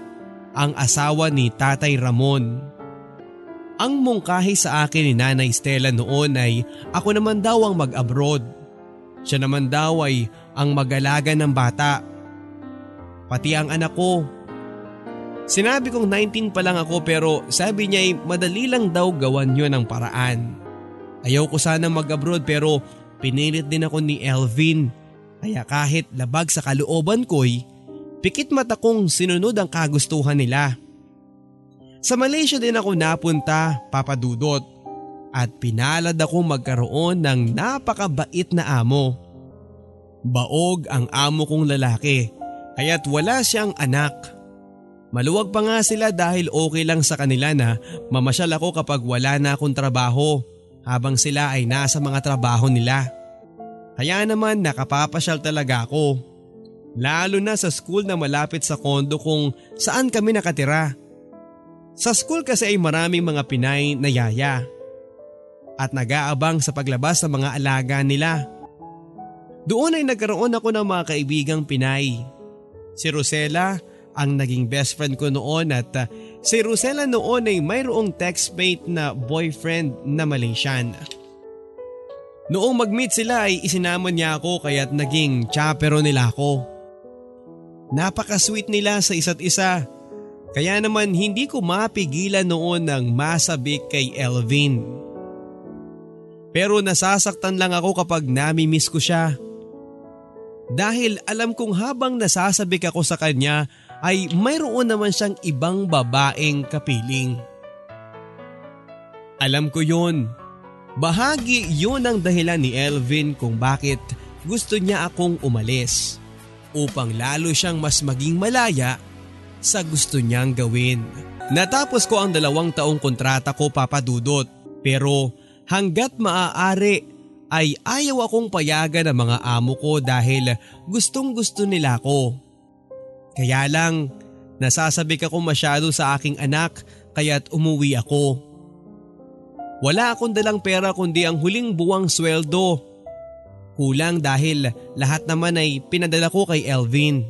ang asawa ni Tatay Ramon. Ang mungkahi sa akin ni Nanay Stella noon ay ako naman daw ang mag-abroad. Siya naman daw ay ang mag-alaga ng bata. Pati ang anak ko. Sinabi kong 19 pa lang ako pero sabi niya ay madali lang daw gawan yon ang paraan. Ayaw ko sana mag-abroad pero pinilit din ako ni Elvin kaya kahit labag sa kalooban ko'y pikit mata kong sinunod ang kagustuhan nila. Sa Malaysia din ako napunta, papadudot. At pinalad ako magkaroon ng napakabait na amo. Baog ang amo kong lalaki, kaya't wala siyang anak. Maluwag pa nga sila dahil okay lang sa kanila na mamasyal ako kapag wala na akong trabaho habang sila ay nasa mga trabaho nila. Kaya naman nakapapasyal talaga ako. Lalo na sa school na malapit sa kondo kung saan kami nakatira. Sa school kasi ay maraming mga Pinay na yaya at nag-aabang sa paglabas ng mga alaga nila. Doon ay nagkaroon ako ng mga kaibigang Pinay. Si Rosella ang naging best friend ko noon at uh, si Rosella noon ay mayroong textmate na boyfriend na Malaysian. Noong mag-meet sila ay isinamon niya ako kaya't naging chapero nila ako. Napaka-sweet nila sa isa't isa. Kaya naman hindi ko mapigilan noon ng masabik kay Elvin. Pero nasasaktan lang ako kapag nami-miss ko siya. Dahil alam kong habang nasasabik ako sa kanya ay mayroon naman siyang ibang babaeng kapiling. Alam ko yun. Bahagi yun ang dahilan ni Elvin kung bakit gusto niya akong umalis upang lalo siyang mas maging malaya sa gusto niyang gawin. Natapos ko ang dalawang taong kontrata ko papadudot pero hanggat maaari ay ayaw akong payagan ng mga amo ko dahil gustong gusto nila ako. Kaya lang nasasabik ako masyado sa aking anak kaya't umuwi ako. Wala akong dalang pera kundi ang huling buwang sweldo. Kulang dahil lahat naman ay pinadala ko kay Elvin.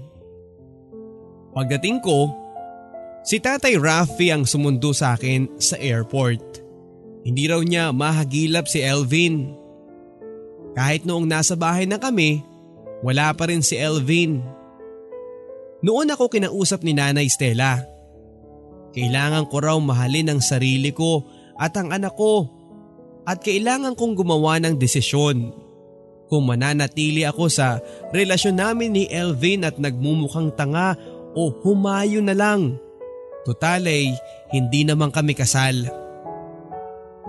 Pagdating ko, si Tatay Rafi ang sumundo sa akin sa airport. Hindi raw niya mahagilap si Elvin. Kahit noong nasa bahay na kami, wala pa rin si Elvin. Noon ako kinausap ni Nanay Stella. Kailangan ko raw mahalin ang sarili ko at ang anak ko at kailangan kong gumawa ng desisyon. Kung mananatili ako sa relasyon namin ni Elvin at nagmumukhang tanga o humayo na lang. Total ay hindi naman kami kasal.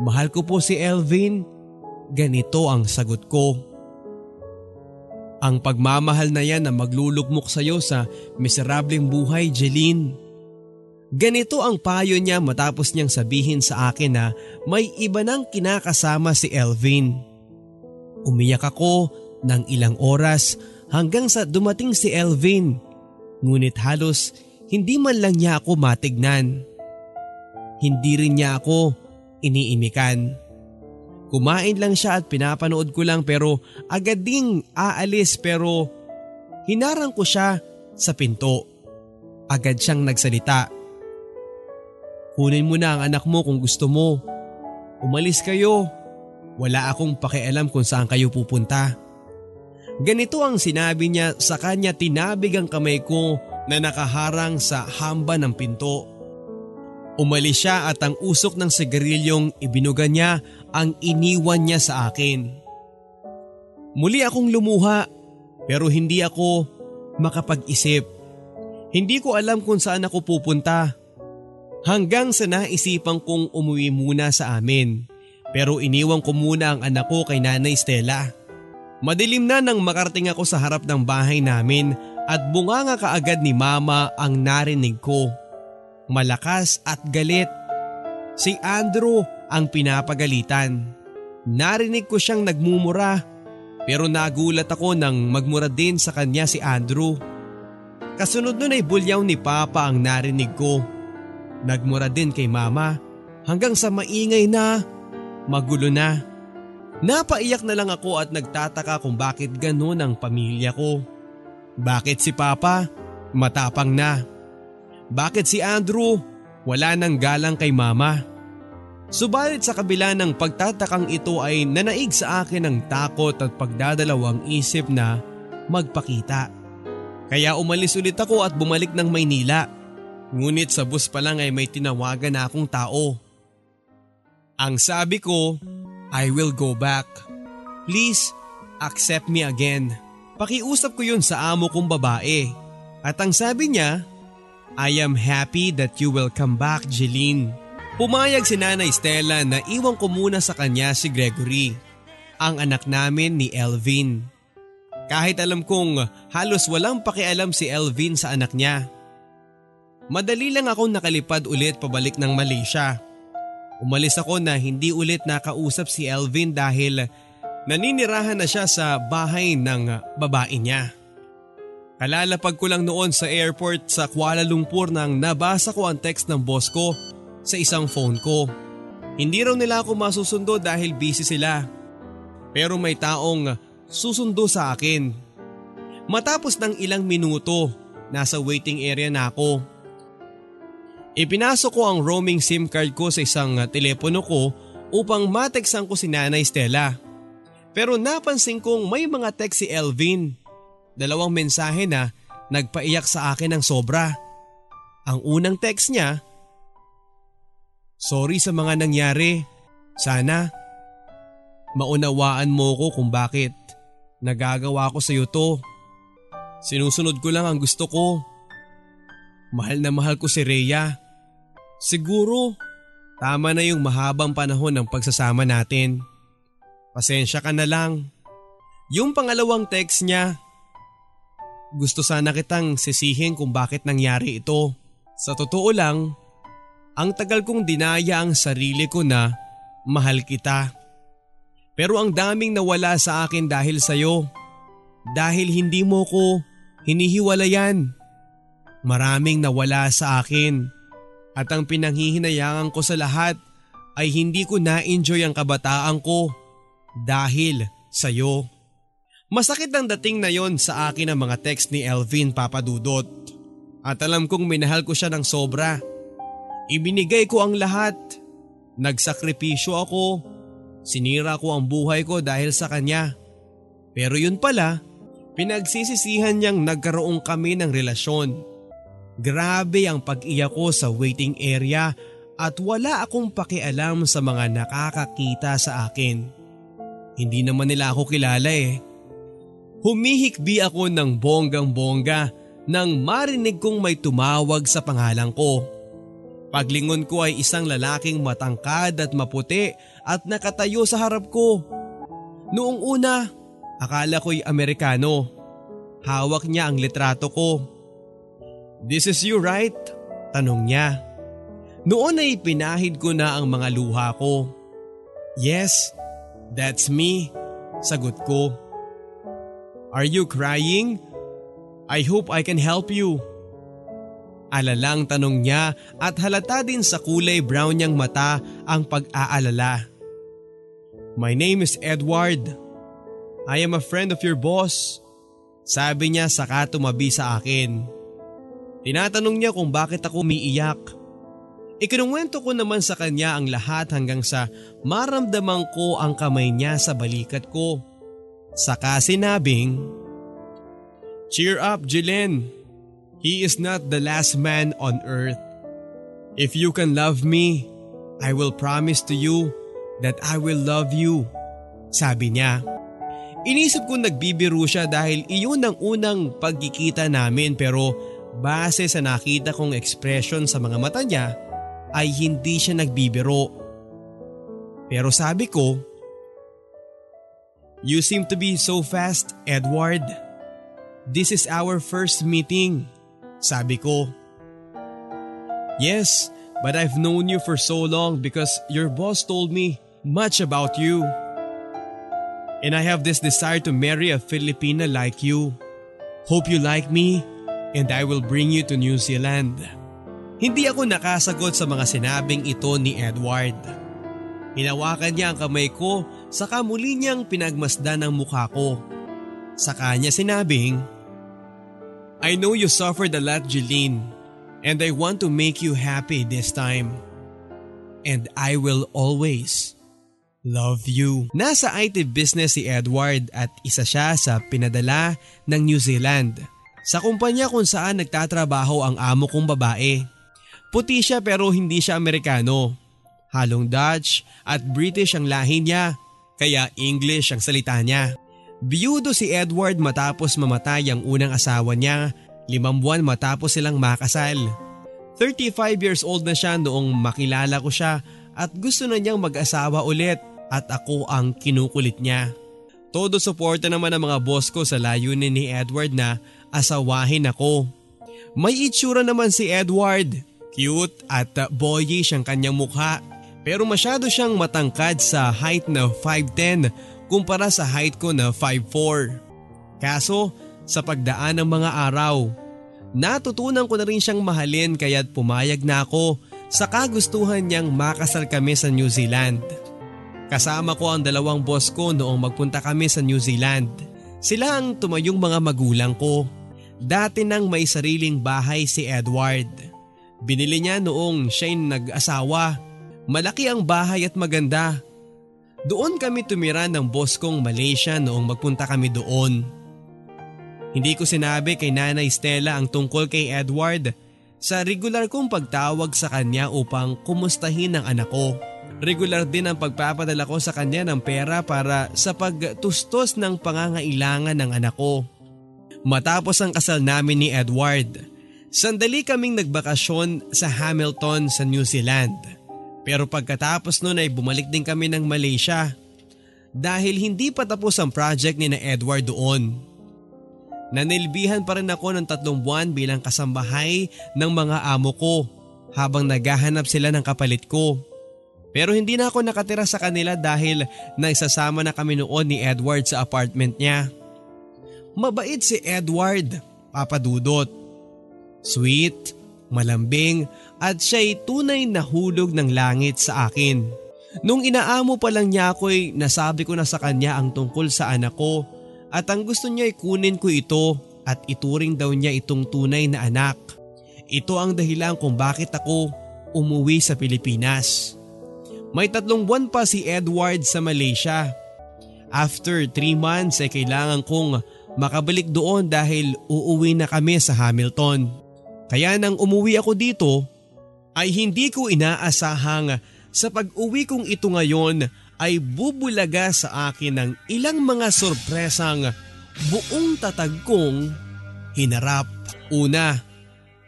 Mahal ko po si Elvin. Ganito ang sagot ko. Ang pagmamahal na yan na maglulugmok sa iyo sa miserableng buhay, Jeline. Ganito ang payo niya matapos niyang sabihin sa akin na may iba nang kinakasama si Elvin. Umiyak ako ng ilang oras hanggang sa dumating si Elvin. Ngunit halos hindi man lang niya ako matignan. Hindi rin niya ako iniimikan. Kumain lang siya at pinapanood ko lang pero agad ding aalis pero hinarang ko siya sa pinto. Agad siyang nagsalita. Kunin mo na ang anak mo kung gusto mo. Umalis kayo. Wala akong pakialam kung saan kayo pupunta. Ganito ang sinabi niya sa kanya tinabig ang kamay ko na nakaharang sa hamba ng pinto. Umalis siya at ang usok ng sigarilyong ibinuga niya ang iniwan niya sa akin. Muli akong lumuha pero hindi ako makapag-isip. Hindi ko alam kung saan ako pupunta. Hanggang sa naisipan kong umuwi muna sa amin. Pero iniwan ko muna ang anak ko kay Nanay Stella. Madilim na nang makarating ako sa harap ng bahay namin at bunganga kaagad ni Mama ang narinig ko malakas at galit. Si Andrew ang pinapagalitan. Narinig ko siyang nagmumura pero nagulat ako nang magmura din sa kanya si Andrew. Kasunod nun ay bulyaw ni Papa ang narinig ko. Nagmura din kay Mama hanggang sa maingay na, magulo na. Napaiyak na lang ako at nagtataka kung bakit ganun ang pamilya ko. Bakit si Papa? Matapang na. Bakit si Andrew wala nang galang kay mama? Subalit sa kabila ng pagtatakang ito ay nanaig sa akin ng takot at pagdadalawang isip na magpakita. Kaya umalis ulit ako at bumalik ng Maynila. Ngunit sa bus pa lang ay may tinawagan na akong tao. Ang sabi ko, I will go back. Please, accept me again. Pakiusap ko yun sa amo kong babae. At ang sabi niya, I am happy that you will come back, Jeline. Pumayag si Nanay Stella na iwan ko muna sa kanya si Gregory, ang anak namin ni Elvin. Kahit alam kong halos walang pakialam si Elvin sa anak niya. Madali lang akong nakalipad ulit pabalik ng Malaysia. Umalis ako na hindi ulit nakausap si Elvin dahil naninirahan na siya sa bahay ng babae niya. Kalalapag ko lang noon sa airport sa Kuala Lumpur nang nabasa ko ang text ng boss ko sa isang phone ko. Hindi raw nila ako masusundo dahil busy sila. Pero may taong susundo sa akin. Matapos ng ilang minuto, nasa waiting area na ako. Ipinasok ko ang roaming SIM card ko sa isang telepono ko upang mateksan ko si Nanay Stella. Pero napansin kong may mga text si Elvin. Dalawang mensahe na nagpaiyak sa akin ng sobra. Ang unang text niya, Sorry sa mga nangyari. Sana maunawaan mo ko kung bakit nagagawa ko sa iyo to. Sinusunod ko lang ang gusto ko. Mahal na mahal ko si Rhea. Siguro, tama na yung mahabang panahon ng pagsasama natin. Pasensya ka na lang. Yung pangalawang text niya, gusto sana kitang sisihin kung bakit nangyari ito. Sa totoo lang, ang tagal kong dinaya ang sarili ko na mahal kita. Pero ang daming nawala sa akin dahil sa'yo. Dahil hindi mo ko hinihiwalayan. Maraming nawala sa akin. At ang pinanghihinayangan ko sa lahat ay hindi ko na-enjoy ang kabataan ko dahil sa'yo. Masakit ang dating na yon sa akin ang mga text ni Elvin Papadudot. At alam kong minahal ko siya ng sobra. Ibinigay ko ang lahat. Nagsakripisyo ako. Sinira ko ang buhay ko dahil sa kanya. Pero yun pala, pinagsisisihan niyang nagkaroon kami ng relasyon. Grabe ang pag-iyak ko sa waiting area at wala akong pakialam sa mga nakakakita sa akin. Hindi naman nila ako kilala eh. Humihikbi ako ng bonggang bongga nang marinig kong may tumawag sa pangalan ko. Paglingon ko ay isang lalaking matangkad at maputi at nakatayo sa harap ko. Noong una, akala ko'y Amerikano. Hawak niya ang litrato ko This is you right? Tanong niya. Noon ay pinahid ko na ang mga luha ko. Yes, that's me. Sagot ko. Are you crying? I hope I can help you. Alalang tanong niya at halata din sa kulay brown niyang mata ang pag-aalala. My name is Edward. I am a friend of your boss. Sabi niya saka tumabi sa akin. Tinatanong niya kung bakit ako umiiyak. Ikinuwento ko naman sa kanya ang lahat hanggang sa maramdaman ko ang kamay niya sa balikat ko. Saka sinabing, Cheer up, Jilin. He is not the last man on earth. If you can love me, I will promise to you that I will love you. Sabi niya. Inisip ko nagbibiro siya dahil iyon ang unang pagkikita namin pero Base sa nakita kong ekspresyon sa mga mata niya ay hindi siya nagbibiro. Pero sabi ko, You seem to be so fast, Edward. This is our first meeting, sabi ko. Yes, but I've known you for so long because your boss told me much about you. And I have this desire to marry a Filipina like you. Hope you like me and I will bring you to New Zealand. Hindi ako nakasagot sa mga sinabing ito ni Edward. Hinawakan niya ang kamay ko saka muli niyang pinagmasdan ang mukha ko. Sa kanya sinabing, I know you suffered a lot Jeline and I want to make you happy this time. And I will always love you. Nasa IT business si Edward at isa siya sa pinadala ng New Zealand sa kumpanya kung saan nagtatrabaho ang amo kong babae. Puti siya pero hindi siya Amerikano. Halong Dutch at British ang lahi niya, kaya English ang salita niya. Biyudo si Edward matapos mamatay ang unang asawa niya, limang buwan matapos silang makasal. 35 years old na siya noong makilala ko siya at gusto na niyang mag-asawa ulit at ako ang kinukulit niya. Todo suporta naman ang mga boss ko sa layunin ni Edward na asawahin ako. May itsura naman si Edward. Cute at boyish ang kanyang mukha. Pero masyado siyang matangkad sa height na 5'10 kumpara sa height ko na 5'4. Kaso sa pagdaan ng mga araw. Natutunan ko na rin siyang mahalin kaya't pumayag na ako sa kagustuhan niyang makasal kami sa New Zealand. Kasama ko ang dalawang boss ko noong magpunta kami sa New Zealand. Sila ang tumayong mga magulang ko. Dati nang may sariling bahay si Edward. Binili niya noong siya'y nag-asawa. Malaki ang bahay at maganda. Doon kami tumira ng boss kong Malaysia noong magpunta kami doon. Hindi ko sinabi kay Nanay Stella ang tungkol kay Edward sa regular kong pagtawag sa kanya upang kumustahin ang anak ko. Regular din ang pagpapadala ko sa kanya ng pera para sa pagtustos ng pangangailangan ng anak ko. Matapos ang kasal namin ni Edward, sandali kaming nagbakasyon sa Hamilton sa New Zealand. Pero pagkatapos nun ay bumalik din kami ng Malaysia dahil hindi pa tapos ang project ni na Edward doon. Nanilbihan pa rin ako ng tatlong buwan bilang kasambahay ng mga amo ko habang naghahanap sila ng kapalit ko. Pero hindi na ako nakatira sa kanila dahil nagsasama na kami noon ni Edward sa apartment niya. Mabait si Edward, papadudot. Sweet, malambing at siya'y tunay na hulog ng langit sa akin. Nung inaamo pa lang niya ako'y nasabi ko na sa kanya ang tungkol sa anak ko at ang gusto niya ay kunin ko ito at ituring daw niya itong tunay na anak. Ito ang dahilan kung bakit ako umuwi sa Pilipinas. May tatlong buwan pa si Edward sa Malaysia. After 3 months ay kailangan kong makabalik doon dahil uuwi na kami sa Hamilton. Kaya nang umuwi ako dito ay hindi ko inaasahang sa pag-uwi kong ito ngayon ay bubulaga sa akin ng ilang mga sorpresang buong tatag kong hinarap. Una,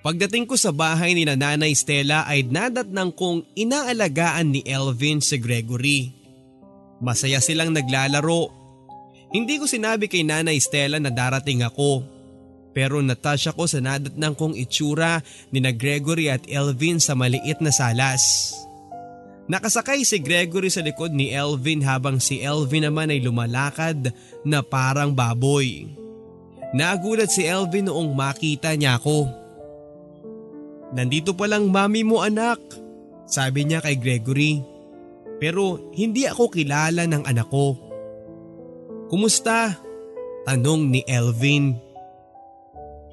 pagdating ko sa bahay ni Nanay Stella ay nadatnang kong inaalagaan ni Elvin si Gregory. Masaya silang naglalaro hindi ko sinabi kay Nanay Stella na darating ako. Pero natasya ko sa nadatnang kong itsura ni na Gregory at Elvin sa maliit na salas. Nakasakay si Gregory sa likod ni Elvin habang si Elvin naman ay lumalakad na parang baboy. Nagulat si Elvin noong makita niya ako. Nandito pa lang mami mo anak, sabi niya kay Gregory. Pero hindi ako kilala ng anak ko. Kumusta? Tanong ni Elvin.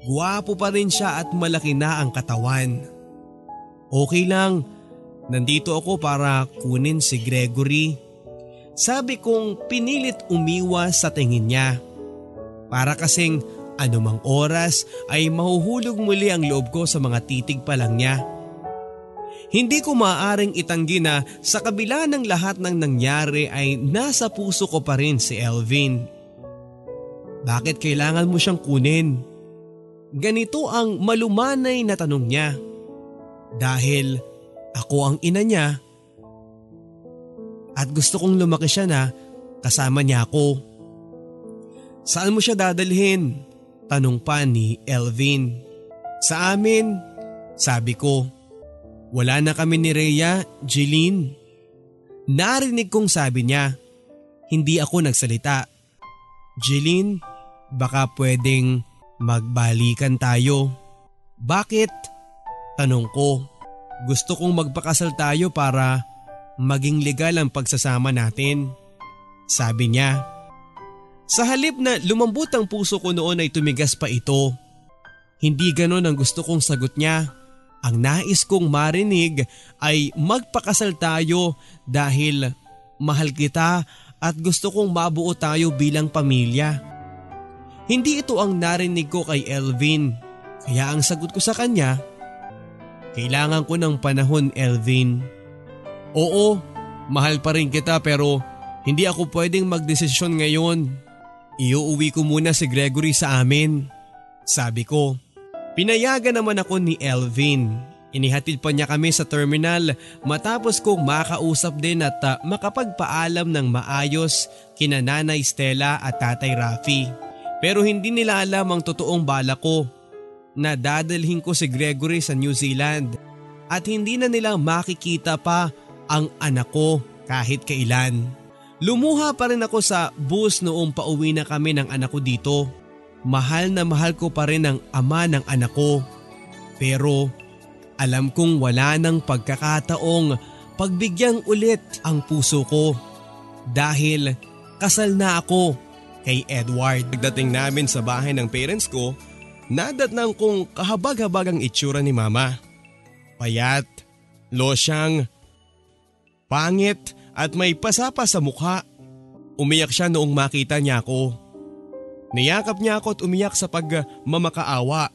Guwapo pa rin siya at malaki na ang katawan. Okay lang, nandito ako para kunin si Gregory. Sabi kong pinilit umiwas sa tingin niya. Para kasing anumang oras ay mahuhulog muli ang loob ko sa mga titig pa lang niya. Hindi ko maaaring itanggi na sa kabila ng lahat ng nangyari ay nasa puso ko pa rin si Elvin. Bakit kailangan mo siyang kunin? Ganito ang malumanay na tanong niya. Dahil ako ang ina niya at gusto kong lumaki siya na kasama niya ako. Saan mo siya dadalhin? Tanong pa ni Elvin. Sa amin, sabi ko. Wala na kami ni Rhea, Jeline. Narinig kong sabi niya. Hindi ako nagsalita. Jeline, baka pwedeng magbalikan tayo. Bakit? Tanong ko. Gusto kong magpakasal tayo para maging legal ang pagsasama natin. Sabi niya. Sa halip na lumambot ang puso ko noon ay tumigas pa ito. Hindi ganon ang gusto kong sagot niya. Ang nais kong marinig ay magpakasal tayo dahil mahal kita at gusto kong mabuo tayo bilang pamilya. Hindi ito ang narinig ko kay Elvin kaya ang sagot ko sa kanya, Kailangan ko ng panahon Elvin. Oo, mahal pa rin kita pero hindi ako pwedeng magdesisyon ngayon. Iuuwi ko muna si Gregory sa amin. Sabi ko. Pinayagan naman ako ni Elvin. Inihatid pa niya kami sa terminal matapos kong makausap din at uh, makapagpaalam ng maayos kina Nanay Stella at Tatay Rafi. Pero hindi nila alam ang totoong bala ko na dadalhin ko si Gregory sa New Zealand at hindi na nila makikita pa ang anak ko kahit kailan. Lumuha pa rin ako sa bus noong pauwi na kami ng anak ko dito. Mahal na mahal ko pa rin ang ama ng anak ko. Pero alam kong wala ng pagkakataong pagbigyan ulit ang puso ko dahil kasal na ako kay Edward. Pagdating namin sa bahay ng parents ko, nadatnang kong kahabag-habag ang itsura ni mama. Payat, losyang, pangit at may pasapa sa mukha. Umiyak siya noong makita niya ako. Niyakap niya ako at umiyak sa pagmamakaawa.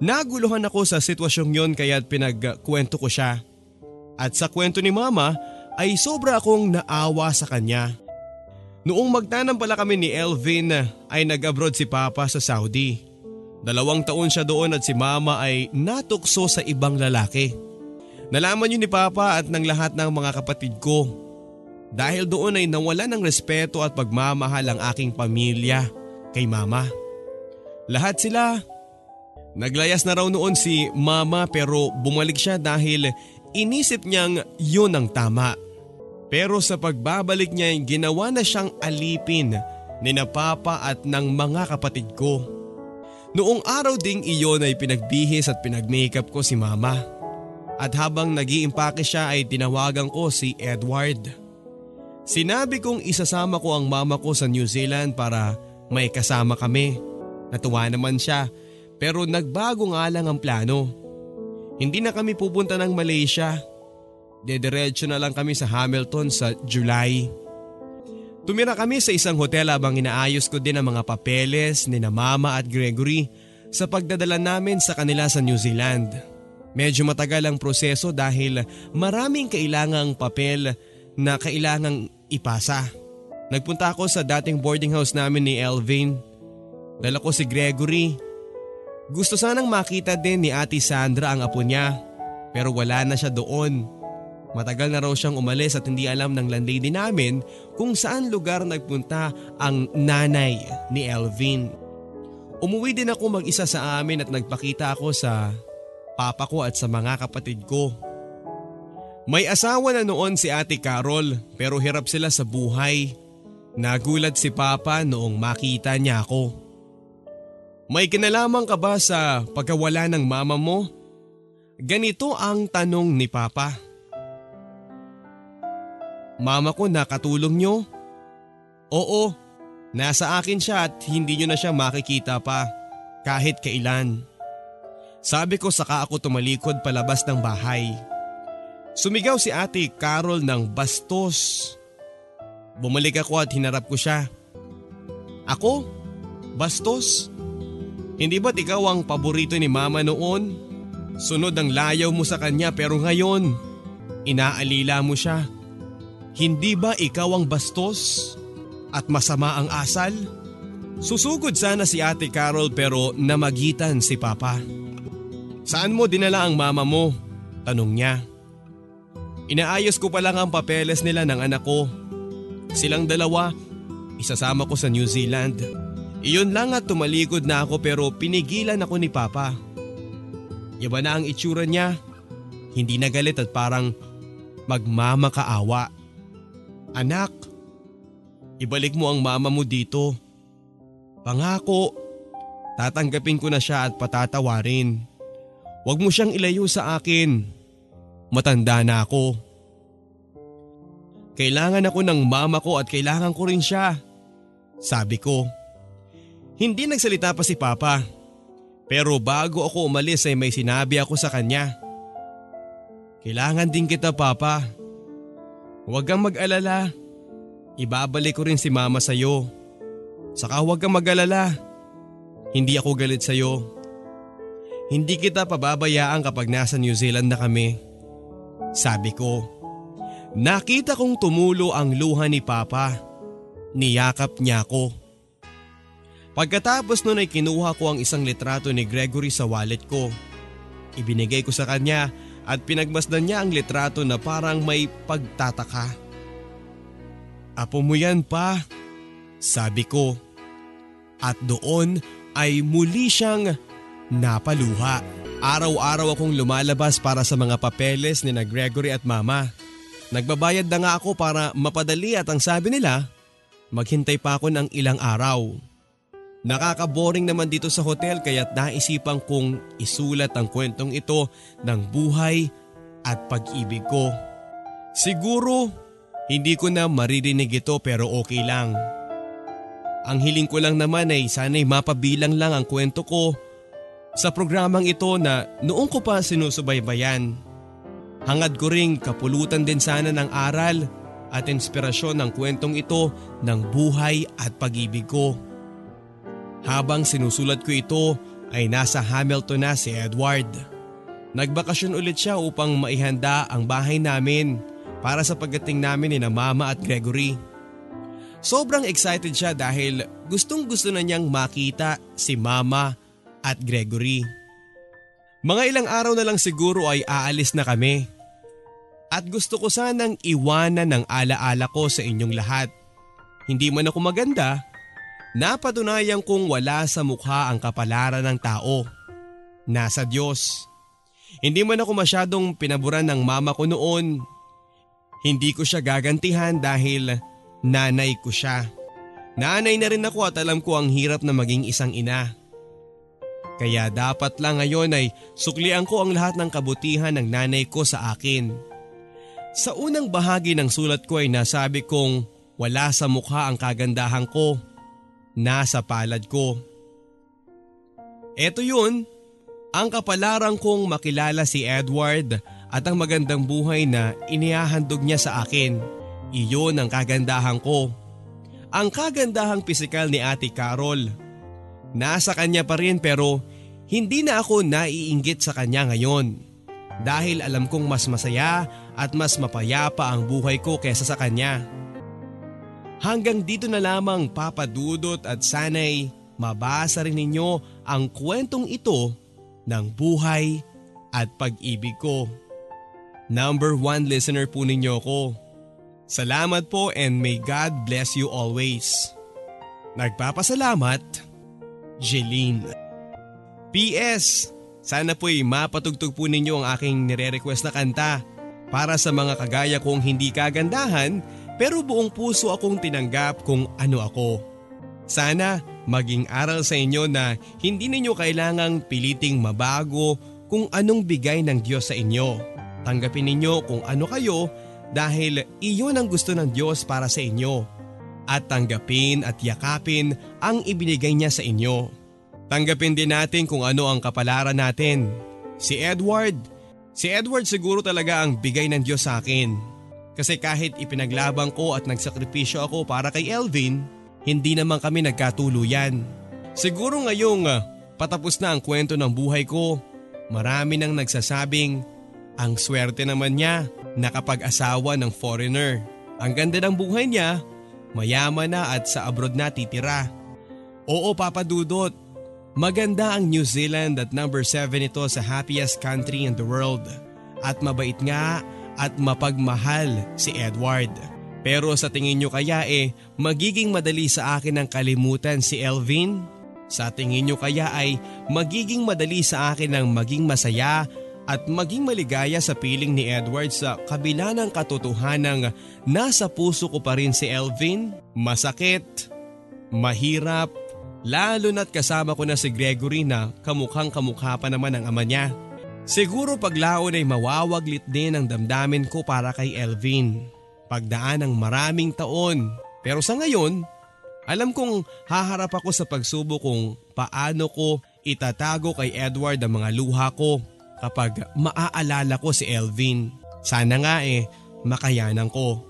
Naguluhan ako sa sitwasyong yon kaya pinagkwento ko siya. At sa kwento ni mama ay sobra akong naawa sa kanya. Noong magtanam pala kami ni Elvin ay nag-abroad si Papa sa Saudi. Dalawang taon siya doon at si Mama ay natukso sa ibang lalaki. Nalaman yun ni Papa at ng lahat ng mga kapatid ko dahil doon ay nawala ng respeto at pagmamahal ang aking pamilya kay mama. Lahat sila. Naglayas na raw noon si mama pero bumalik siya dahil inisip niyang yun ang tama. Pero sa pagbabalik niya ginawa na siyang alipin ni na papa at ng mga kapatid ko. Noong araw ding iyon ay pinagbihis at pinagmakeup ko si mama. At habang nag siya ay tinawagan ko si Edward. Sinabi kong isasama ko ang mama ko sa New Zealand para may kasama kami. Natuwa naman siya pero nagbago nga lang ang plano. Hindi na kami pupunta ng Malaysia. Dediretso na lang kami sa Hamilton sa July. Tumira kami sa isang hotel habang inaayos ko din ang mga papeles ni na Mama at Gregory sa pagdadala namin sa kanila sa New Zealand. Medyo matagal ang proseso dahil maraming kailangang papel na kailangang ipasa. Nagpunta ako sa dating boarding house namin ni Elvin. Dala ko si Gregory. Gusto sanang makita din ni Ate Sandra ang apo niya pero wala na siya doon. Matagal na raw siyang umalis at hindi alam ng landlady namin kung saan lugar nagpunta ang nanay ni Elvin. Umuwi din ako mag-isa sa amin at nagpakita ako sa papa ko at sa mga kapatid ko. May asawa na noon si Ate Carol pero hirap sila sa buhay. Nagulat si Papa noong makita niya ako. May kinalaman ka ba sa pagkawala ng mama mo? Ganito ang tanong ni Papa. Mama ko nakatulong nyo? Oo, nasa akin siya at hindi nyo na siya makikita pa kahit kailan. Sabi ko saka ako tumalikod palabas ng bahay. Sumigaw si ate Carol ng bastos. Bumalik ako at hinarap ko siya. Ako? Bastos? Hindi ba't ikaw ang paborito ni mama noon? Sunod ang layaw mo sa kanya pero ngayon, inaalila mo siya. Hindi ba ikaw ang bastos? At masama ang asal? Susugod sana si ate Carol pero namagitan si papa. Saan mo dinala ang mama mo? Tanong niya. Inaayos ko pa lang ang papeles nila ng anak ko. Silang dalawa, isasama ko sa New Zealand. Iyon lang at tumalikod na ako pero pinigilan ako ni Papa. Iba na ang itsura niya. Hindi na galit at parang magmamakaawa. Anak, ibalik mo ang mama mo dito. Pangako, tatanggapin ko na siya at patatawarin. Huwag mo siyang ilayo sa akin. Matanda na ako. Kailangan ako ng mama ko at kailangan ko rin siya. Sabi ko. Hindi nagsalita pa si Papa. Pero bago ako umalis ay may sinabi ako sa kanya. Kailangan din kita Papa. Huwag kang mag-alala. Ibabalik ko rin si Mama sa iyo. Saka huwag kang mag-alala. Hindi ako galit sa iyo. Hindi kita pababayaan kapag nasa New Zealand na kami. Sabi ko. Nakita kong tumulo ang luha ni Papa. Niyakap niya ako. Pagkatapos nun ay kinuha ko ang isang litrato ni Gregory sa wallet ko. Ibinigay ko sa kanya at pinagmasdan niya ang litrato na parang may pagtataka. Apo mo yan pa, sabi ko. At doon ay muli siyang napaluha. Araw-araw akong lumalabas para sa mga papeles ni na Gregory at Mama. Nagbabayad na nga ako para mapadali at ang sabi nila, maghintay pa ako ng ilang araw. Nakakaboring naman dito sa hotel kaya't naisipan kong isulat ang kwentong ito ng buhay at pag-ibig ko. Siguro hindi ko na maririnig ito pero okay lang. Ang hiling ko lang naman ay sana'y mapabilang lang ang kwento ko sa programang ito na noong ko pa sinusubaybayan. Hangad ko ring kapulutan din sana ng aral at inspirasyon ng kwentong ito ng buhay at pag-ibig ko. Habang sinusulat ko ito ay nasa Hamilton na si Edward. Nagbakasyon ulit siya upang maihanda ang bahay namin para sa pagdating namin ni na Mama at Gregory. Sobrang excited siya dahil gustong gusto na niyang makita si Mama at Gregory. Mga ilang araw na lang siguro ay aalis na kami. At gusto ko sanang iwanan ng alaala ko sa inyong lahat. Hindi man ako maganda, Napatunayan kong wala sa mukha ang kapalaran ng tao. Nasa Diyos. Hindi man ako masyadong pinaburan ng mama ko noon. Hindi ko siya gagantihan dahil nanay ko siya. Nanay na rin ako at alam ko ang hirap na maging isang ina. Kaya dapat lang ngayon ay suklian ko ang lahat ng kabutihan ng nanay ko sa akin. Sa unang bahagi ng sulat ko ay nasabi kong wala sa mukha ang kagandahan ko nasa palad ko. Eto yun, ang kapalaran kong makilala si Edward at ang magandang buhay na inihahandog niya sa akin. Iyon ang kagandahan ko. Ang kagandahang pisikal ni Ate Carol. Nasa kanya pa rin pero hindi na ako naiinggit sa kanya ngayon. Dahil alam kong mas masaya at mas mapayapa ang buhay ko kesa sa kanya. Hanggang dito na lamang papadudot at sanay mabasa rin ninyo ang kwentong ito ng buhay at pag-ibig ko. Number one listener po ninyo ko. Salamat po and may God bless you always. Nagpapasalamat, Jeline. P.S. Sana po'y mapatugtog po ninyo ang aking nire-request na kanta para sa mga kagaya kong hindi kagandahan pero buong puso akong tinanggap kung ano ako. Sana maging aral sa inyo na hindi ninyo kailangang piliting mabago kung anong bigay ng Diyos sa inyo. Tanggapin ninyo kung ano kayo dahil iyon ang gusto ng Diyos para sa inyo. At tanggapin at yakapin ang ibinigay niya sa inyo. Tanggapin din natin kung ano ang kapalaran natin. Si Edward, si Edward siguro talaga ang bigay ng Diyos sa akin. Kasi kahit ipinaglabang ko at nagsakripisyo ako para kay Elvin, hindi naman kami nagkatuluyan. Siguro ngayong uh, patapos na ang kwento ng buhay ko, marami nang nagsasabing ang swerte naman niya nakapag-asawa ng foreigner. Ang ganda ng buhay niya, mayaman na at sa abroad na titira. Oo Papa Dudot, maganda ang New Zealand at number 7 ito sa happiest country in the world. At mabait nga at mapagmahal si Edward. Pero sa tingin nyo kaya eh, magiging madali sa akin ang kalimutan si Elvin? Sa tingin nyo kaya ay magiging madali sa akin ang maging masaya at maging maligaya sa piling ni Edward sa kabila ng katotohanang nasa puso ko pa rin si Elvin? Masakit, mahirap, lalo na't kasama ko na si Gregory na kamukhang kamukha pa naman ang ama niya. Siguro paglaon ay mawawaglit din ang damdamin ko para kay Elvin. Pagdaan ng maraming taon. Pero sa ngayon, alam kong haharap ako sa pagsubok kung paano ko itatago kay Edward ang mga luha ko kapag maaalala ko si Elvin. Sana nga eh, makayanan ko.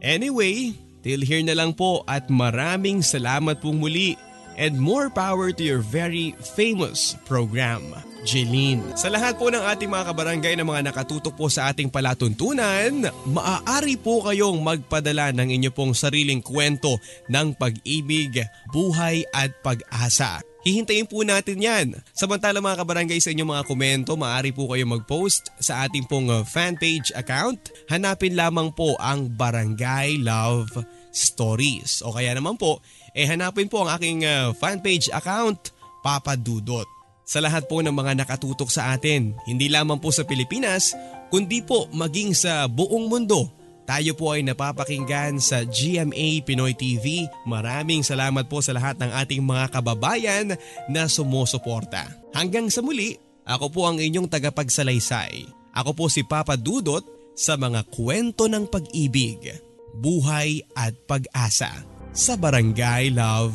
Anyway, till here na lang po at maraming salamat pong muli and more power to your very famous program. Jeline. Sa lahat po ng ating mga kabarangay na mga nakatutok po sa ating palatuntunan, maaari po kayong magpadala ng inyo pong sariling kwento ng pag-ibig, buhay at pag-asa. Hihintayin po natin yan. Samantala mga kabarangay sa inyong mga komento, maaari po kayo mag-post sa ating pong uh, fanpage account. Hanapin lamang po ang Barangay Love Stories. O kaya naman po, eh hanapin po ang aking uh, fanpage account, Papa Dudot sa lahat po ng mga nakatutok sa atin, hindi lamang po sa Pilipinas, kundi po maging sa buong mundo. Tayo po ay napapakinggan sa GMA Pinoy TV. Maraming salamat po sa lahat ng ating mga kababayan na sumusuporta. Hanggang sa muli, ako po ang inyong tagapagsalaysay. Ako po si Papa Dudot sa mga kwento ng pag-ibig, buhay at pag-asa sa Barangay Love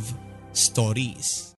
Stories.